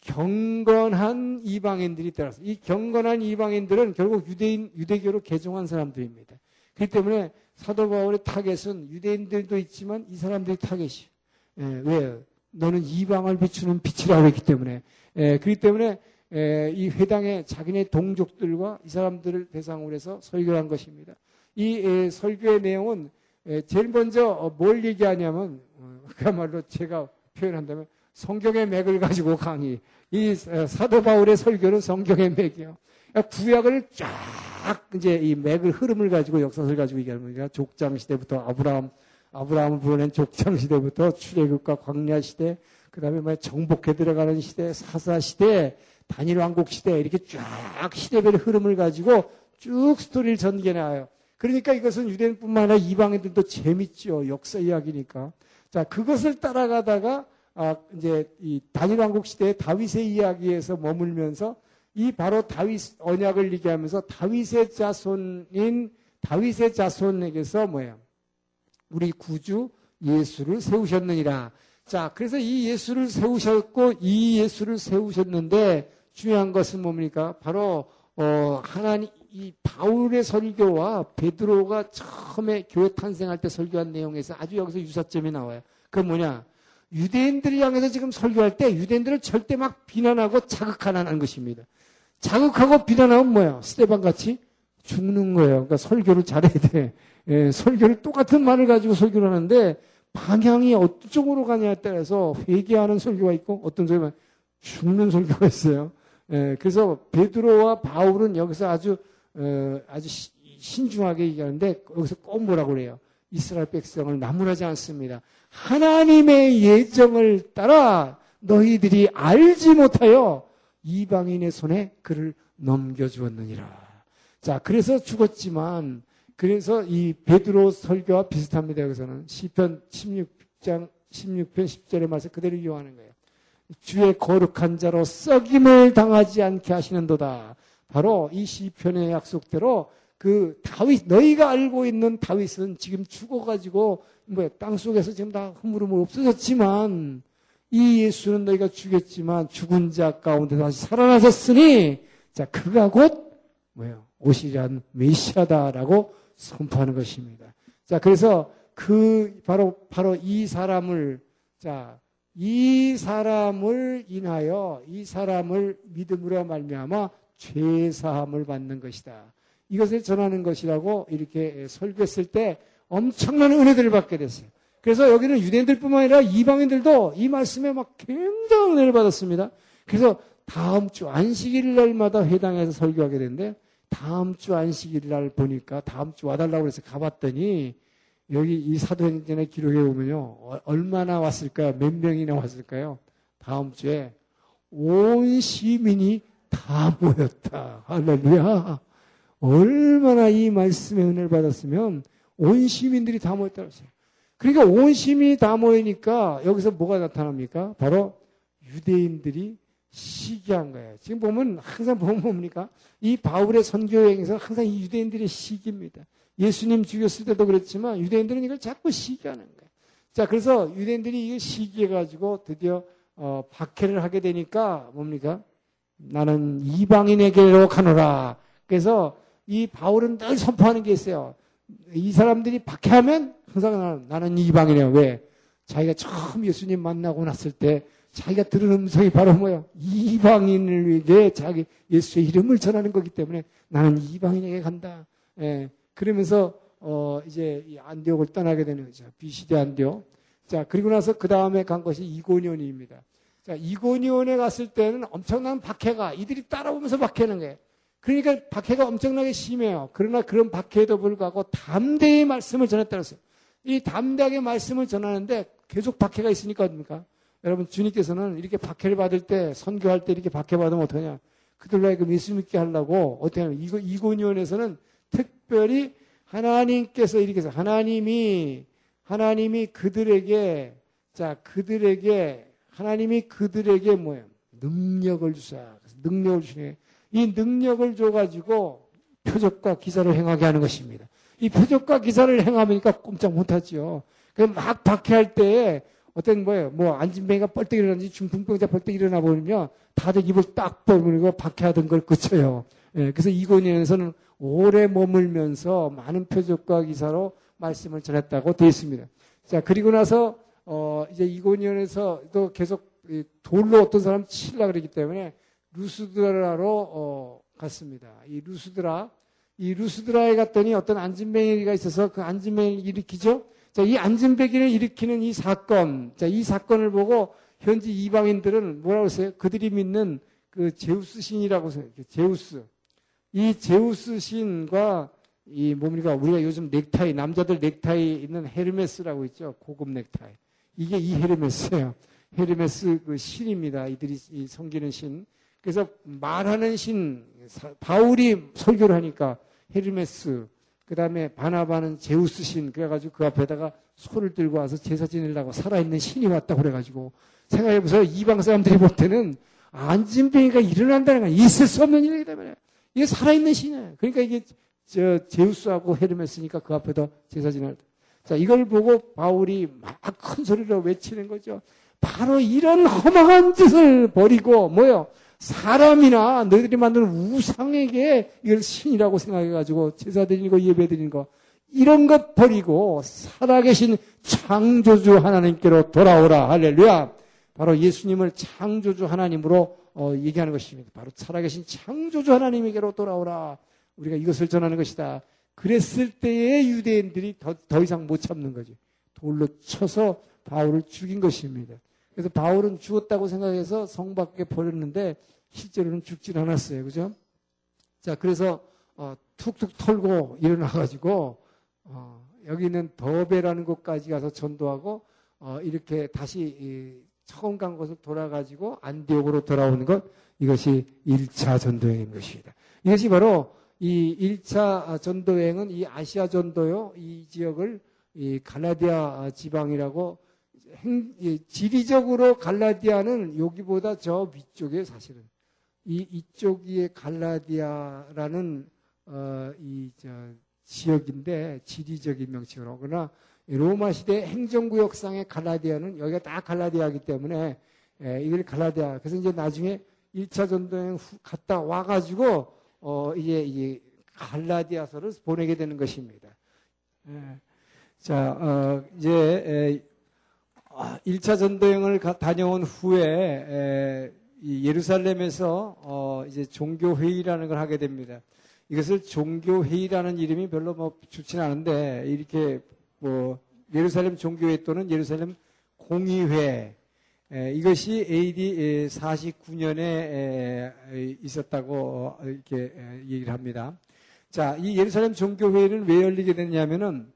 경건한 이방인들이 따라서 이 경건한 이방인들은 결국 유대인 유대교로 개종한 사람들입니다. 그렇기 때문에 사도 바울의 타겟은 유대인들도 있지만 이 사람들이 타겟이 예, 왜 너는 이방을 비추는 빛이라고 했기 때문에 예, 그렇기 때문에 예, 이 회당에 자기네 동족들과 이 사람들을 대상으로 해서 설교한 것입니다. 이 예, 설교의 내용은 예, 제일 먼저 어, 뭘 얘기하냐면 어, 그야말로 제가 표현한다면 성경의 맥을 가지고 강의. 이 어, 사도 바울의 설교는 성경의 맥이요. 그러니까 구약을 쫙 이제 이 맥을 흐름을 가지고 역사를 가지고 얘기하는 거니까 족장 시대부터 아브라함 아브라함을 불러낸 족장 시대부터 출애굽과 광야 시대, 그다음에 뭐 정복해 들어가는 시대, 사사 시대, 단일 왕국 시대 이렇게 쫙 시대별 흐름을 가지고 쭉 스토리를 전개해 나와요. 그러니까 이것은 유대인뿐만 아니라 이방인들도 재밌죠. 역사 이야기니까. 자, 그것을 따라가다가 아, 이제 이 단일 왕국 시대의 다윗의 이야기에서 머물면서 이 바로 다윗 언약을 얘기하면서 다윗의 자손인 다윗의 자손에게서 뭐예요? 우리 구주 예수를 세우셨느니라. 자, 그래서 이 예수를 세우셨고 이 예수를 세우셨는데 중요한 것은 뭡니까? 바로 어, 하나님 이 바울의 설교와 베드로가 처음에 교회 탄생할 때 설교한 내용에서 아주 여기서 유사점이 나와요. 그 뭐냐? 유대인들을 향해서 지금 설교할 때 유대인들을 절대 막 비난하고 자극하는 것입니다. 자극하고 비난하면 뭐야? 스테반 같이 죽는 거예요. 그러니까 설교를 잘해야 돼. 예, 설교를 똑같은 말을 가지고 설교를 하는데 방향이 어떤 쪽으로 가냐에 따라서 회개하는 설교가 있고 어떤 설교가 죽는 설교가 있어요. 예, 그래서 베드로와 바울은 여기서 아주 어, 아주 시, 신중하게 얘기하는데 여기서 꼭 뭐라고 그래요? 이스라엘 백성을 나무라지 않습니다. 하나님의 예정을 따라 너희들이 알지 못하여 이방인의 손에 그를 넘겨주었느니라. 자, 그래서 죽었지만 그래서 이 베드로 설교와 비슷합니다. 여기서는 시편 16장 16편 10절의 말씀 그대로 이용하는 거예요. 주의 거룩한 자로 썩임을 당하지 않게 하시는도다. 바로 이 시편의 약속대로 그 다윗 너희가 알고 있는 다윗은 지금 죽어가지고 뭐땅 속에서 지금 다 흐물흐물 없어졌지만 이 예수는 너희가 죽였지만 죽은 자 가운데 다시 살아나셨으니 자 그가 곧 뭐예요 오시리한 메시아다라고 선포하는 것입니다. 자 그래서 그 바로 바로 이 사람을 자 이 사람을 인하여 이 사람을 믿음으로 말미암아 죄 사함을 받는 것이다. 이것을 전하는 것이라고 이렇게 설교했을 때 엄청난 은혜들을 받게 됐어요. 그래서 여기는 유대인들뿐만 아니라 이방인들도 이 말씀에 막 굉장한 은혜를 받았습니다. 그래서 다음 주 안식일 날마다 회당에서 설교하게 됐는데 다음 주 안식일 날 보니까 다음 주 와달라고 해서 가봤더니 여기 이 사도행전의 기록에 보면요. 어, 얼마나 왔을까요? 몇 명이나 왔을까요? 다음 주에 온 시민이 다 모였다. 할렐루야. 얼마나 이 말씀의 은혜를 받았으면 온 시민들이 다 했어요. 그러니까 온 시민이 다 모이니까 여기서 뭐가 나타납니까? 바로 유대인들이 시기한 거예요. 지금 보면 항상 보면 뭡니까? 이 바울의 선교 여행에서 항상 이 유대인들의 시기입니다. 예수님 죽였을 때도 그랬지만 유대인들은 이걸 자꾸 시기하는 거예요. 자, 그래서 유대인들이 이걸 시기해가지고 드디어 어, 박해를 하게 되니까 뭡니까? 나는 이방인에게로 가노라. 그래서 이 바울은 늘 선포하는 게 있어요. 이 사람들이 박해하면 항상 나는, 이방인이에요. 왜? 자기가 처음 예수님 만나고 났을 때 자기가 들은 음성이 바로 뭐예요? 이방인을 위해 자기 예수의 이름을 전하는 거기 때문에 나는 이방인에게 간다. 예. 그러면서 어 이제 이 안디옥을 떠나게 되는 거죠. 비시대 안디옥. 자 그리고 나서 그 다음에 간 것이 이고니온입니다. 자 이고니온에 갔을 때는 엄청난 박해가 이들이 따라오면서 박해는 거예요. 그러니까 박해가 엄청나게 심해요. 그러나 그런 박해에도 불구하고 담대히 말씀을 전했다고 했어요. 이 담대하게 말씀을 전하는데 계속 박해가 있으니까 어니까 여러분 주님께서는 이렇게 박해를 받을 때 선교할 때 이렇게 박해받으면 어떡하냐? 그들로 하여금 예수 믿게 하려고 어떻게 하냐? 이거 이고니온에서는 특별히 하나님께서 이렇게 해서 하나님이 하나님이 그들에게 자 그들에게 하나님이 그들에게 뭐예요? 능력을 주사 능력을 주네. 이 능력을 줘가지고 표적과 기사를 행하게 하는 것입니다. 이 표적과 기사를 행하니까 꼼짝 못하지요. 그막 박해할 때에 어떤 뭐예요? 뭐 안진뱅이가 뻘떡 일어나는지 중풍병자 뻘떡 일어나 버리면 다들 입을 딱 벌리고 박해하던 걸 그쳐요. 예, 그래서 이고니에서는 오래 머물면서 많은 표적과 기사로 말씀을 전했다고 되어 있습니다. 자, 그리고 나서, 어, 이제 이고니온에서 또 계속 돌로 어떤 사람 치려 그러기 때문에 루스드라로, 어, 갔습니다. 이 루스드라, 이 루스드라에 갔더니 어떤 안진뱅이가 있어서 그 안진뱅이를 일으키죠? 자, 이 안진뱅이를 일으키는 이 사건, 자, 이 사건을 보고 현지 이방인들은 뭐라고 했어요? 그들이 믿는 그 제우스 신이라고 해요. 제우스. 이 제우스 신과 이 뭡니까? 우리가 요즘 넥타이, 남자들 넥타이 있는 헤르메스라고 있죠. 고급 넥타이. 이게 이 헤르메스예요. 헤르메스 그 신입니다. 이들이 이 섬기는 신. 그래서 말하는 신, 바울이 설교를 하니까 헤르메스, 그 다음에 바나바는 제우스 신, 그래가지고 그 앞에다가 소를 들고 와서 제사 지내려고 살아있는 신이 왔다고 그래가지고 생각해보세요. 이방 사람들이 볼 때는 안진뱅이가 일어난다는 건 있을 수 없는 일이기 때문에 이게 살아있는 신이에요. 그러니까 이게 저 제우스하고 헤르메스니까 그 앞에다 제사 때. 자, 이걸 보고 바울이 막 큰 소리로 외치는 거죠. 바로 이런 허망한 짓을 버리고 뭐요? 사람이나 너희들이 만드는 우상에게 이걸 신이라고 생각해가지고 제사 드리는 예배 드리는 거 이런 것 버리고 살아계신 창조주 하나님께로 돌아오라 할렐루야. 바로 예수님을 창조주 하나님으로 어, 얘기하는 것입니다. 바로 살아계신 창조주 하나님에게로 돌아오라. 우리가 이것을 전하는 것이다. 그랬을 때에 유대인들이 더, 더 이상 못 참는 거지. 돌로 쳐서 바울을 죽인 것입니다. 그래서 바울은 죽었다고 생각해서 성 밖에 버렸는데 실제로는 죽질 않았어요. 그죠? 자, 그래서 어, 툭툭 털고 일어나가지고 어, 여기 있는 더베라는 곳까지 가서 전도하고 어, 이렇게 다시 처음 간 곳을 돌아가지고 안디옥으로 돌아오는 것 이것이 1차 전도여행인 것입니다. 이것이 바로 이 1차 전도여행은 이 아시아 전도요 이 지역을 이 갈라디아 지방이라고 행, 지리적으로 갈라디아는 여기보다 저 위쪽에 사실은 이 이쪽이 갈라디아라는 어, 이 저, 지역인데 지리적인 명칭으로 그러나 로마 시대 행정구역상의 갈라디아는 여기가 다 갈라디아이기 때문에 예, 이걸 갈라디아. 그래서 이제 나중에 1차 전도여행 후 갔다 와가지고 어, 이제 이 갈라디아서를 보내게 되는 것입니다. 예. 자, 어, 이제 에, 1차 아, 전도여행을 가, 다녀온 후에 에, 예루살렘에서 어, 이제 종교 회의라는 걸 하게 됩니다. 이것을 종교 회의라는 이름이 별로 뭐 좋지는 않은데 이렇게 뭐 예루살렘 종교회 또는 예루살렘 공의회 에, 이것이 AD 49년에 있었다고 이렇게 얘기를 합니다. 자, 이 예루살렘 종교회의는 왜 열리게 됐냐면은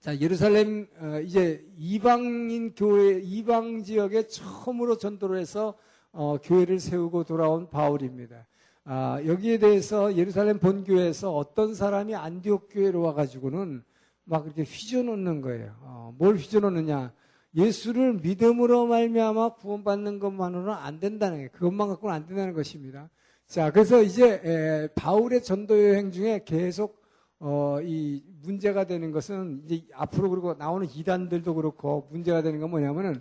자, 예루살렘 어, 이제 이방인 교회 이방 지역에 처음으로 전도를 해서 어, 교회를 세우고 돌아온 바울입니다. 아, 여기에 대해서 예루살렘 본교회에서 어떤 사람이 안디옥 교회로 와가지고는 막 이렇게 휘저놓는 거예요. 어, 뭘 휘저놓느냐? 예수를 믿음으로 말미암아 구원받는 것만으로는 안 된다는 게 그것만 갖고는 안 된다는 것입니다. 자, 그래서 이제 에, 바울의 전도 여행 중에 계속 어, 이 문제가 되는 것은 이제 앞으로 그리고 나오는 이단들도 그렇고 문제가 되는 건 뭐냐면은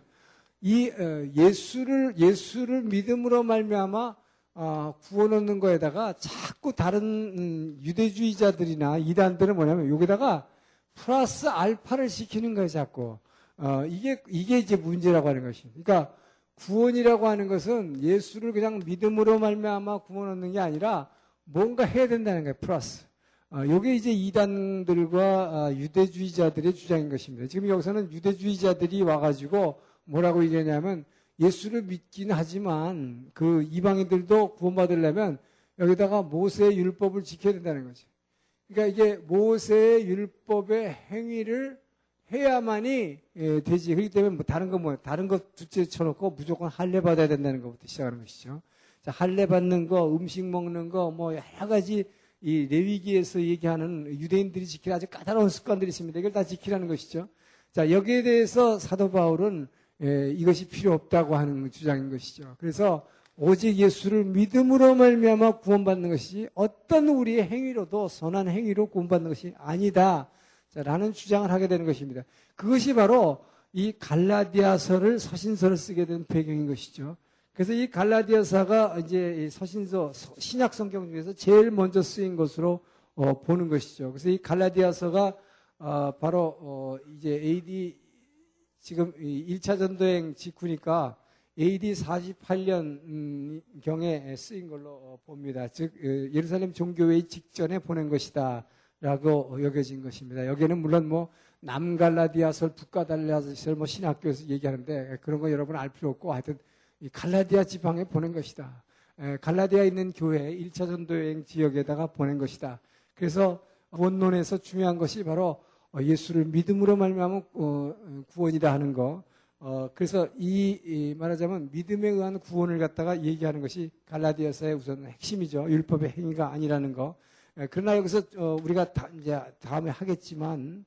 이 어, 예수를 예수를 믿음으로 말미암아 어, 구원 얻는 거에다가 자꾸 다른 음, 유대주의자들이나 이단들은 뭐냐면 여기다가 플러스 알파를 시키는 거예요, 자꾸. 어, 이게 이게 이제 문제라고 하는 것입니다. 그러니까 구원이라고 하는 것은 예수를 그냥 믿음으로 말미암아 구원 얻는 게 아니라 뭔가 해야 된다는 거예요, 플러스. 어, 이게 이제 이단들과 어, 유대주의자들의 주장인 것입니다. 지금 여기서는 유대주의자들이 와가지고 뭐라고 얘기하냐면 예수를 믿긴 하지만 그 이방인들도 구원받으려면 여기다가 모세의 율법을 지켜야 된다는 거죠. 그러니까 이게 모세의 율법의 행위를 해야만이 예, 되지. 그렇기 때문에 뭐 다른 거 뭐, 다른 거 둘째 쳐놓고 무조건 할례 받아야 된다는 것부터 시작하는 것이죠. 자, 할례 받는 거, 음식 먹는 거, 뭐 여러 가지 이 레위기에서 얘기하는 유대인들이 지킬 아주 까다로운 습관들이 있습니다. 이걸 다 지키라는 것이죠. 자, 여기에 대해서 사도 바울은 예, 이것이 필요 없다고 하는 주장인 것이죠. 그래서 오직 예수를 믿음으로 말미암아 구원받는 것이 어떤 우리의 행위로도 선한 행위로 구원받는 것이 아니다. 라는 주장을 하게 되는 것입니다. 그것이 바로 이 갈라디아서를 서신서를 쓰게 된 배경인 것이죠. 그래서 이 갈라디아서가 이제 서신서 신약 성경 중에서 제일 먼저 쓰인 것으로 어, 보는 것이죠. 그래서 이 갈라디아서가 어, 바로 어, 이제 AD 지금 1차 전도행 직후니까 AD 48년 음, 경에 쓰인 걸로 어, 봅니다. 즉 어, 예루살렘 종교회의 직전에 보낸 것이다. 라고 여겨진 것입니다. 여기에는 물론 뭐 남갈라디아설, 북갈라디아설 뭐 신학교에서 얘기하는데 그런 거 여러분 알 필요 없고 하여튼 이 갈라디아 지방에 보낸 것이다. 갈라디아에 있는 교회 1차 전도 여행 지역에다가 보낸 것이다. 그래서 원론에서 중요한 것이 바로 어, 예수를 믿음으로 말미암아 어, 구원이다 하는 거. 어, 그래서 이, 말하자면 믿음에 의한 구원을 갖다가 얘기하는 것이 갈라디아서의 우선 핵심이죠. 율법의 행위가 아니라는 거. 그러나 여기서 우리가 다, 이제 다음에 하겠지만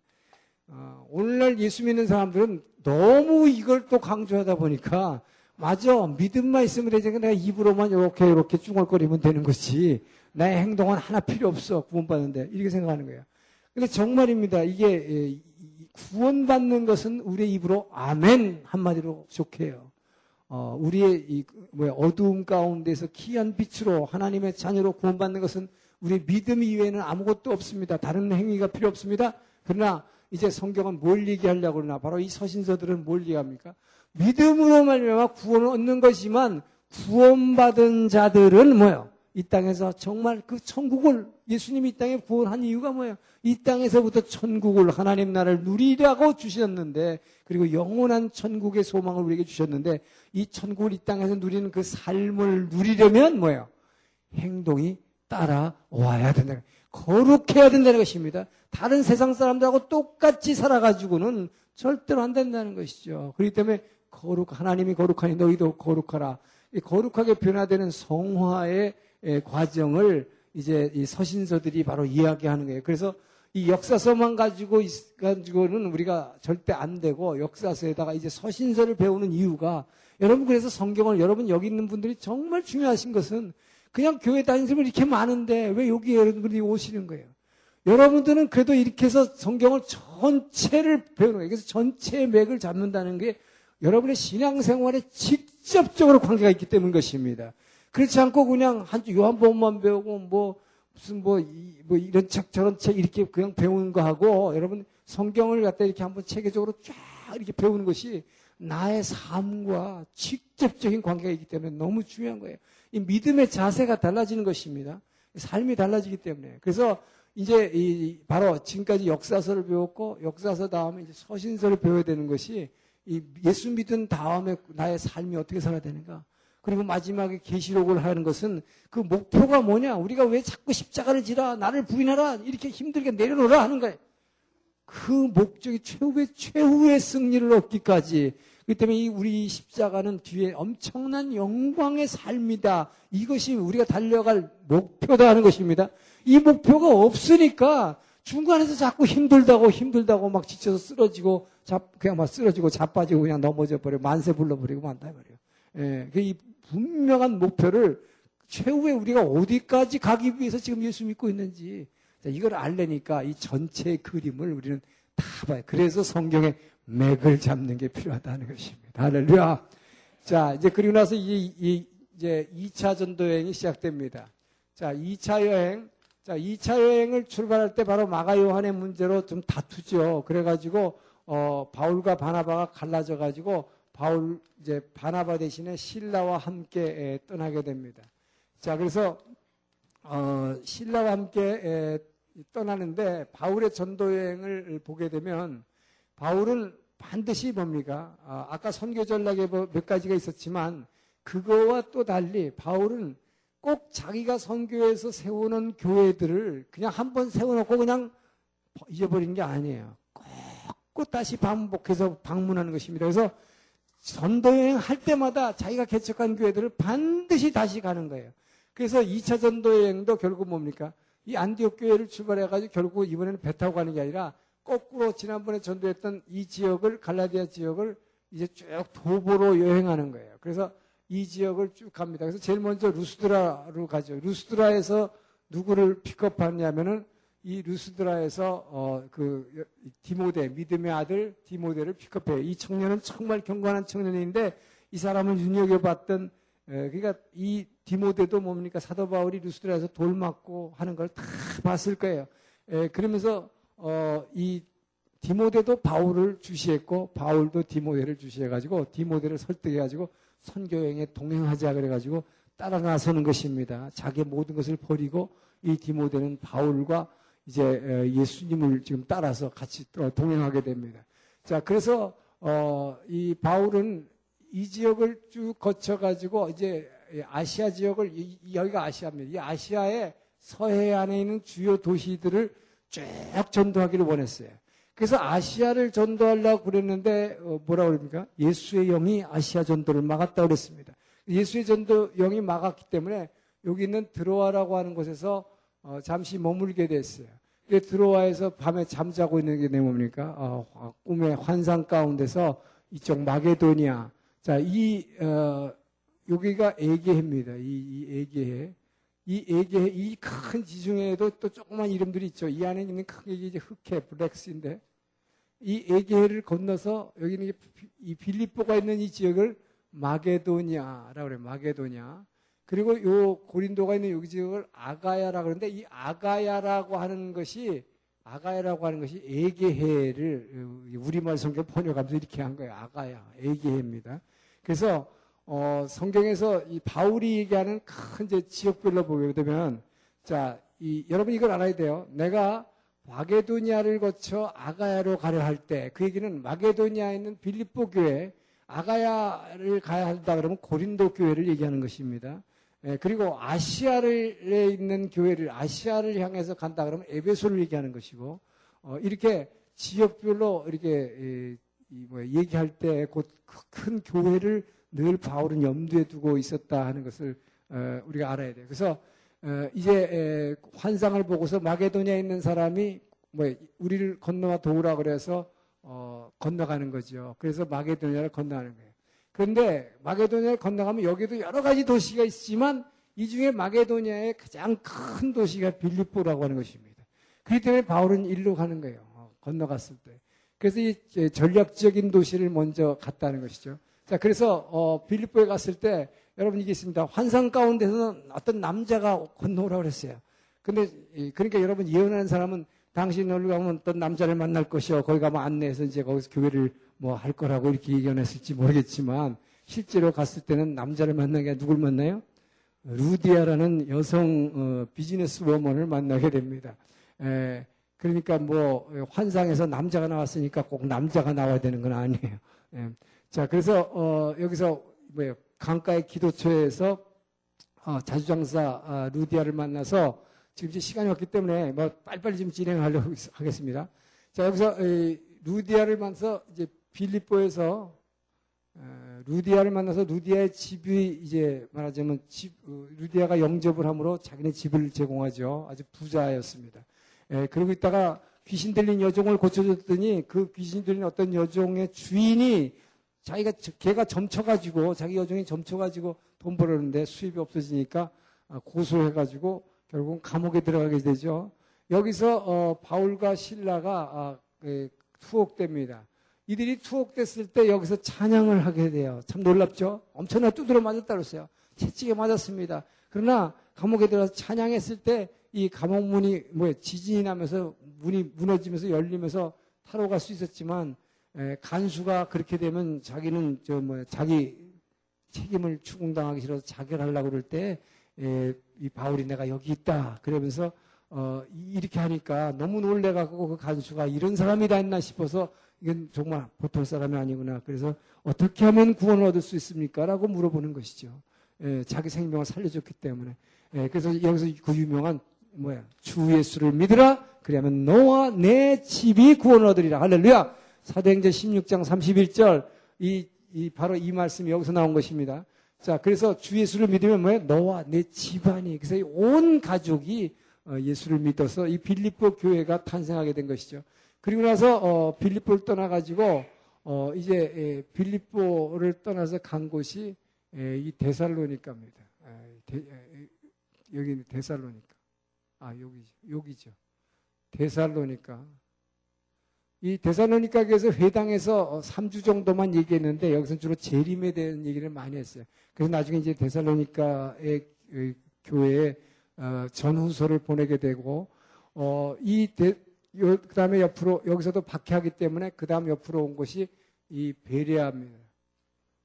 오늘날 예수 믿는 사람들은 너무 이걸 또 강조하다 보니까 맞아 믿음만 있으면 되지 내가 입으로만 이렇게 이렇게 쭈글거리면 되는 것이 나의 행동은 하나 필요 없어 구원받는데 이렇게 생각하는 거예요. 근데 정말입니다. 이게 구원받는 것은 우리의 입으로 아멘 한마디로 좋게요. 어, 우리의 이, 뭐야, 어두움 가운데서 기이한 빛으로 하나님의 자녀로 구원받는 것은 우리 믿음 이외에는 아무것도 없습니다. 다른 행위가 필요 없습니다. 그러나 이제 성경은 뭘 얘기하려고 그러나 바로 이 서신서들은 뭘 얘기합니까? 믿음으로 말미암아 구원을 얻는 것이지만 구원받은 자들은 뭐예요? 이 땅에서 정말 그 천국을 예수님이 이 땅에 구원한 이유가 뭐예요? 이 땅에서부터 천국을 하나님 나라를 누리라고 주셨는데 그리고 영원한 천국의 소망을 우리에게 주셨는데 이 천국을 이 땅에서 누리는 그 삶을 누리려면 뭐예요? 행동이 따라와야 된다. 거룩해야 된다는 것입니다. 다른 세상 사람들하고 똑같이 살아가지고는 절대로 안 된다는 것이죠. 그렇기 때문에 거룩 하나님이 거룩하니 너희도 거룩하라. 거룩하게 변화되는 성화의 과정을 이제 이 서신서들이 바로 이야기하는 거예요. 그래서 이 역사서만 가지고 가지고는 우리가 절대 안 되고 역사서에다가 이제 서신서를 배우는 이유가 여러분 그래서 성경을 여러분 여기 있는 분들이 정말 중요하신 것은 그냥 교회 다니시면 이렇게 많은데 왜 여기 여러분들이 오시는 거예요? 여러분들은 그래도 이렇게 해서 성경을 전체를 배우는 거예요. 그래서 전체의 맥을 잡는다는 게 여러분의 신앙생활에 직접적으로 관계가 있기 때문 것입니다. 그렇지 않고 그냥 한 요한복음만 배우고 뭐 무슨 뭐, 이, 뭐 이런 책 저런 책 이렇게 그냥 배우는 거 하고 여러분 성경을 갖다 이렇게 한번 체계적으로 쫙 이렇게 배우는 것이 나의 삶과 직접적인 관계가 있기 때문에 너무 중요한 거예요. 이 믿음의 자세가 달라지는 것입니다. 삶이 달라지기 때문에. 그래서 이제 이 바로 지금까지 역사서를 배웠고 역사서 다음에 이제 서신서를 배워야 되는 것이 이 예수 믿은 다음에 나의 삶이 어떻게 살아야 되는가. 그리고 마지막에 계시록을 하는 것은 그 목표가 뭐냐? 우리가 왜 자꾸 십자가를 지라 나를 부인하라 이렇게 힘들게 내려놓으라 하는 거예요. 그 목적이 최후의 최후의 승리를 얻기까지 그렇기 때문에 우리 십자가는 뒤에 엄청난 영광의 삶이다. 이것이 우리가 달려갈 목표다 하는 것입니다. 이 목표가 없으니까 중간에서 자꾸 힘들다고 힘들다고 막 지쳐서 쓰러지고 잡 그냥 막 쓰러지고 자빠지고 그냥 넘어져 버려 만세 불러버리고 만다 말이에요. 예, 그이 분명한 목표를 최후에 우리가 어디까지 가기 위해서 지금 예수 믿고 있는지 자, 이걸 알려니까 이 전체 그림을 우리는 다 봐요. 그래서 성경에 맥을 잡는 게 필요하다는 것입니다. 할렐루야. 자, 이제 그리고 나서 이, 이 이제 2차 전도 여행이 시작됩니다. 자, 2차 여행. 자, 2차 여행을 출발할 때 바로 마가 요한의 문제로 좀 다투죠. 그래가지고, 어, 바울과 바나바가 갈라져가지고, 바울, 이제 바나바 대신에 신라와 함께 에, 떠나게 됩니다. 자, 그래서, 어, 신라와 함께 에, 떠나는데, 바울의 전도 여행을 보게 되면, 바울은 반드시 뭡니까? 아, 아까 선교 전략에 뭐몇 가지가 있었지만, 그거와 또 달리 바울은 꼭 자기가 선교에서 세우는 교회들을 그냥 한 번 세워놓고 그냥 잊어버린 게 아니에요. 꼭, 꼭 다시 반복해서 방문하는 것입니다. 그래서 전도여행 할 때마다 자기가 개척한 교회들을 반드시 다시 가는 거예요. 그래서 2차 전도여행도 결국 뭡니까? 이 안디옥 교회를 출발해가지고 결국 이번에는 배 타고 가는 게 아니라 거꾸로 지난번에 전도했던 이 지역을 갈라디아 지역을 이제 쭉 도보로 여행하는 거예요. 그래서 이 지역을 쭉 갑니다. 그래서 제일 먼저 루스드라로 가죠. 루스드라에서 누구를 픽업하냐면은 이 루스드라에서 어 그 디모데 믿음의 아들 디모데를 픽업해요. 이 청년은 정말 경건한 청년인데 이 사람을 눈여겨봤던 에, 그러니까 이 디모데도 뭡니까 사도 바울이 루스드라에서 돌 맞고 하는 걸 다 봤을 거예요. 에, 그러면서 어, 이 디모데도 바울을 주시했고 바울도 디모데를 주시해가지고 디모데를 설득해가지고 선교여행에 동행하자 그래가지고 따라 나서는 것입니다. 자기 모든 것을 버리고 이 디모데는 바울과 이제 예수님을 지금 따라서 같이 동행하게 됩니다. 자, 그래서 어, 이 바울은 이 지역을 쭉 거쳐가지고 이제 아시아 지역을 여기가 아시아입니다. 이 아시아의 서해안에 있는 주요 도시들을 쭉 전도하기를 원했어요. 그래서 아시아를 전도하려고 그랬는데 어, 뭐라 그럽니까? 예수의 영이 아시아 전도를 막았다 그랬습니다. 예수의 전도 영이 막았기 때문에 여기 있는 드로아라고 하는 곳에서 어, 잠시 머물게 됐어요. 드로아에서 밤에 잠자고 있는 게 뭡니까? 어, 어, 꿈의 환상 가운데서 이쪽 마게도니아. 자, 이 어, 여기가 에게해입니다. 이, 이 에게해. 이 에게해, 이 큰 지중해에도 또 조그만 이름들이 있죠. 이 안에 있는 크게 이제 흑해, 블랙스인데 이 에게해를 건너서 여기는 이 빌립보가 있는 이 지역을 마게도니아라고 그래요. 마게도니아. 그리고 요 고린도가 있는 여기 지역을 아가야라고 그러는데 이 아가야라고 하는 것이 아가야라고 하는 것이 에게해를 우리말 성경 번역하면서 이렇게 한 거예요. 아가야, 에게해입니다. 그래서 어, 성경에서 이 바울이 얘기하는 큰 이제 지역별로 보게 되면 자, 이, 여러분 이걸 알아야 돼요. 내가 마게도니아를 거쳐 아가야로 가려 할 때 그 얘기는 마게도니아에 있는 빌립보 교회 아가야를 가야 한다 그러면 고린도 교회를 얘기하는 것입니다. 예, 그리고 아시아에 있는 교회를 아시아를 향해서 간다 그러면 에베소를 얘기하는 것이고 어, 이렇게 지역별로 이렇게 예, 뭐 얘기할 때 곧 큰 교회를 늘 바울은 염두에 두고 있었다 하는 것을 어, 우리가 알아야 돼요. 그래서 어, 이제 환상을 보고서 마게도니아에 있는 사람이 뭐 우리를 건너와 도우라 그래서 어, 건너가는 거죠. 그래서 마게도니아를 건너가는 거예요. 그런데 마게도니아를 건너가면 여기도 여러 가지 도시가 있지만 이 중에 마게도니아의 가장 큰 도시가 빌립보라고 하는 것입니다. 그렇기 때문에 바울은 일로 가는 거예요. 어, 건너갔을 때. 그래서 이 전략적인 도시를 먼저 갔다는 것이죠. 자, 그래서 어, 빌립보에 갔을 때 여러분 이게 있습니다. 환상 가운데서는 어떤 남자가 건너오라고 그랬어요. 근데 그러니까 여러분 예언하는 사람은 당신 어디 가면 어떤 남자를 만날 것이요. 거기 가면 안내해서 이제 거기서 교회를 뭐 할 거라고 이렇게 예견했을지 모르겠지만 실제로 갔을 때는 남자를 만나게 누굴 만나요? 루디아라는 여성 어, 비즈니스 워먼을 만나게 됩니다. 에, 그러니까 뭐 환상에서 남자가 나왔으니까 꼭 남자가 나와야 되는 건 아니에요. 에, 자 그래서 어, 여기서 뭐예요? 강가의 기도처에서 어, 자주장사 어, 루디아를 만나서 지금 이제 시간이 없기 때문에 뭐 빨리빨리 좀 진행하려고 하겠습니다. 자 여기서 이, 루디아를 만나서 이제 빌립보에서 어, 루디아를 만나서 루디아의 집이 이제 말하자면 집, 어, 루디아가 영접을 함으로 자기네 집을 제공하죠. 아주 부자였습니다. 예, 그러고 있다가 귀신 들린 여종을 고쳐줬더니 그 귀신 들린 어떤 여종의 주인이 자기가 걔가 점쳐가지고 자기 여종이 점쳐가지고 돈 벌었는데 수입이 없어지니까 아, 고소해가지고 결국은 감옥에 들어가게 되죠. 여기서 어, 바울과 신라가 아, 예, 투옥됩니다. 이들이 투옥됐을 때 여기서 찬양을 하게 돼요. 참 놀랍죠? 엄청나 두드려 맞았다 그랬어요. 채찍에 맞았습니다. 그러나 감옥에 들어가서 찬양했을 때 이 감옥 문이 뭐 지진이 나면서 문이 무너지면서 열리면서 타러 갈 수 있었지만 에, 간수가 그렇게 되면 자기는 저 뭐 자기 책임을 추궁당하기 싫어서 자결하려고 그럴 때 이 바울이 내가 여기 있다 그러면서 어, 이렇게 하니까 너무 놀래갖고 그 간수가 이런 사람이다 했나 싶어서 이건 정말 보통 사람이 아니구나. 그래서 어떻게 하면 구원을 얻을 수 있습니까? 라고 물어보는 것이죠. 예, 자기 생명을 살려줬기 때문에. 예, 그래서 여기서 그 유명한 뭐야 주 예수를 믿으라. 그러면 너와 내 집이 구원을 얻으리라. 할렐루야. 사도행전 16장 31절 이, 이 바로 이 말씀이 여기서 나온 것입니다. 자, 그래서 주 예수를 믿으면 뭐예요? 너와 내 집안이 그래서 온 가족이 어, 예수를 믿어서 이 빌립보 교회가 탄생하게 된 것이죠. 그리고 나서 어, 빌립보를 떠나가지고 어, 이제 에, 빌립보를 떠나서 간 곳이 에, 이 데살로니카입니다. 에, 데, 여기는 데살로니카. 아 여기 여기죠. 데살로니카. 이 데살로니카에서 회당에서 3주 정도만 얘기했는데 여기서 주로 재림에 대한 얘기를 많이 했어요. 그래서 나중에 이제 데살로니카의 교회에 어, 전후서를 보내게 되고 어, 이 데, 요, 그 다음에 옆으로, 여기서도 박해하기 때문에 그 다음 옆으로 온 것이 이 베리아입니다.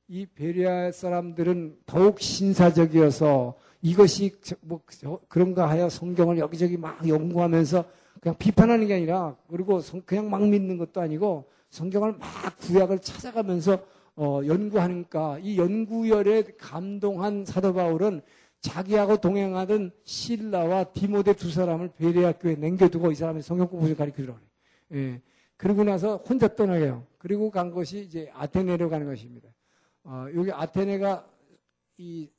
이 베리아 사람들은 더욱 신사적이어서 이것이 뭐 그런가 하여 성경을 여기저기 막 연구하면서 그냥 비판하는 게 아니라 그리고 그냥 막 믿는 것도 아니고 성경을 막 구약을 찾아가면서 어, 연구하니까 이 연구열에 감동한 사도 바울은 자기하고 동행하던 신라와 디모데 두 사람을 베레학교에 남겨두고 이 사람이 성경 공부를 주라고 그래요. 예. 그러고 나서 혼자 떠나게요. 그리고 간 것이 이제 아테네로 가는 것입니다. 어, 여기 아테네가 이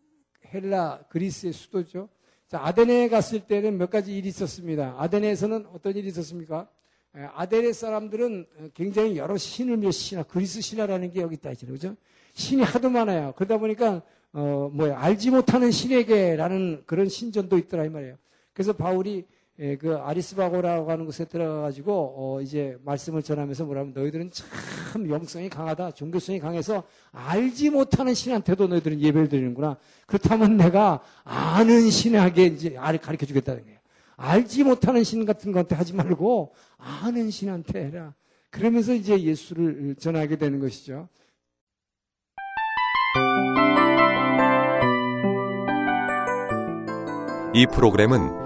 헬라 그리스의 수도죠. 자, 아테네에 갔을 때는 몇 가지 일이 있었습니다. 아테네에서는 어떤 일이 있었습니까? 예, 아테네 사람들은 굉장히 여러 신을 몇 신화, 그리스 신화라는 게 여기 있다 있잖아요. 그죠? 신이 하도 많아요. 그러다 보니까 어, 뭐야, 알지 못하는 신에게라는 그런 신전도 있더라, 이 말이에요. 그래서 바울이 예, 그 아리스바고라고 하는 곳에 들어가 가지고, 어, 이제 말씀을 전하면서 뭐라면 너희들은 참 영성이 강하다, 종교성이 강해서 알지 못하는 신한테도 너희들은 예배를 드리는구나. 그렇다면 내가 아는 신에게 이제 가르쳐 주겠다는 거예요. 알지 못하는 신 같은 것한테 하지 말고 아는 신한테 해라. 그러면서 이제 예수를 전하게 되는 것이죠. 이 프로그램은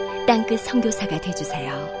땅끝 성교사가 되주세요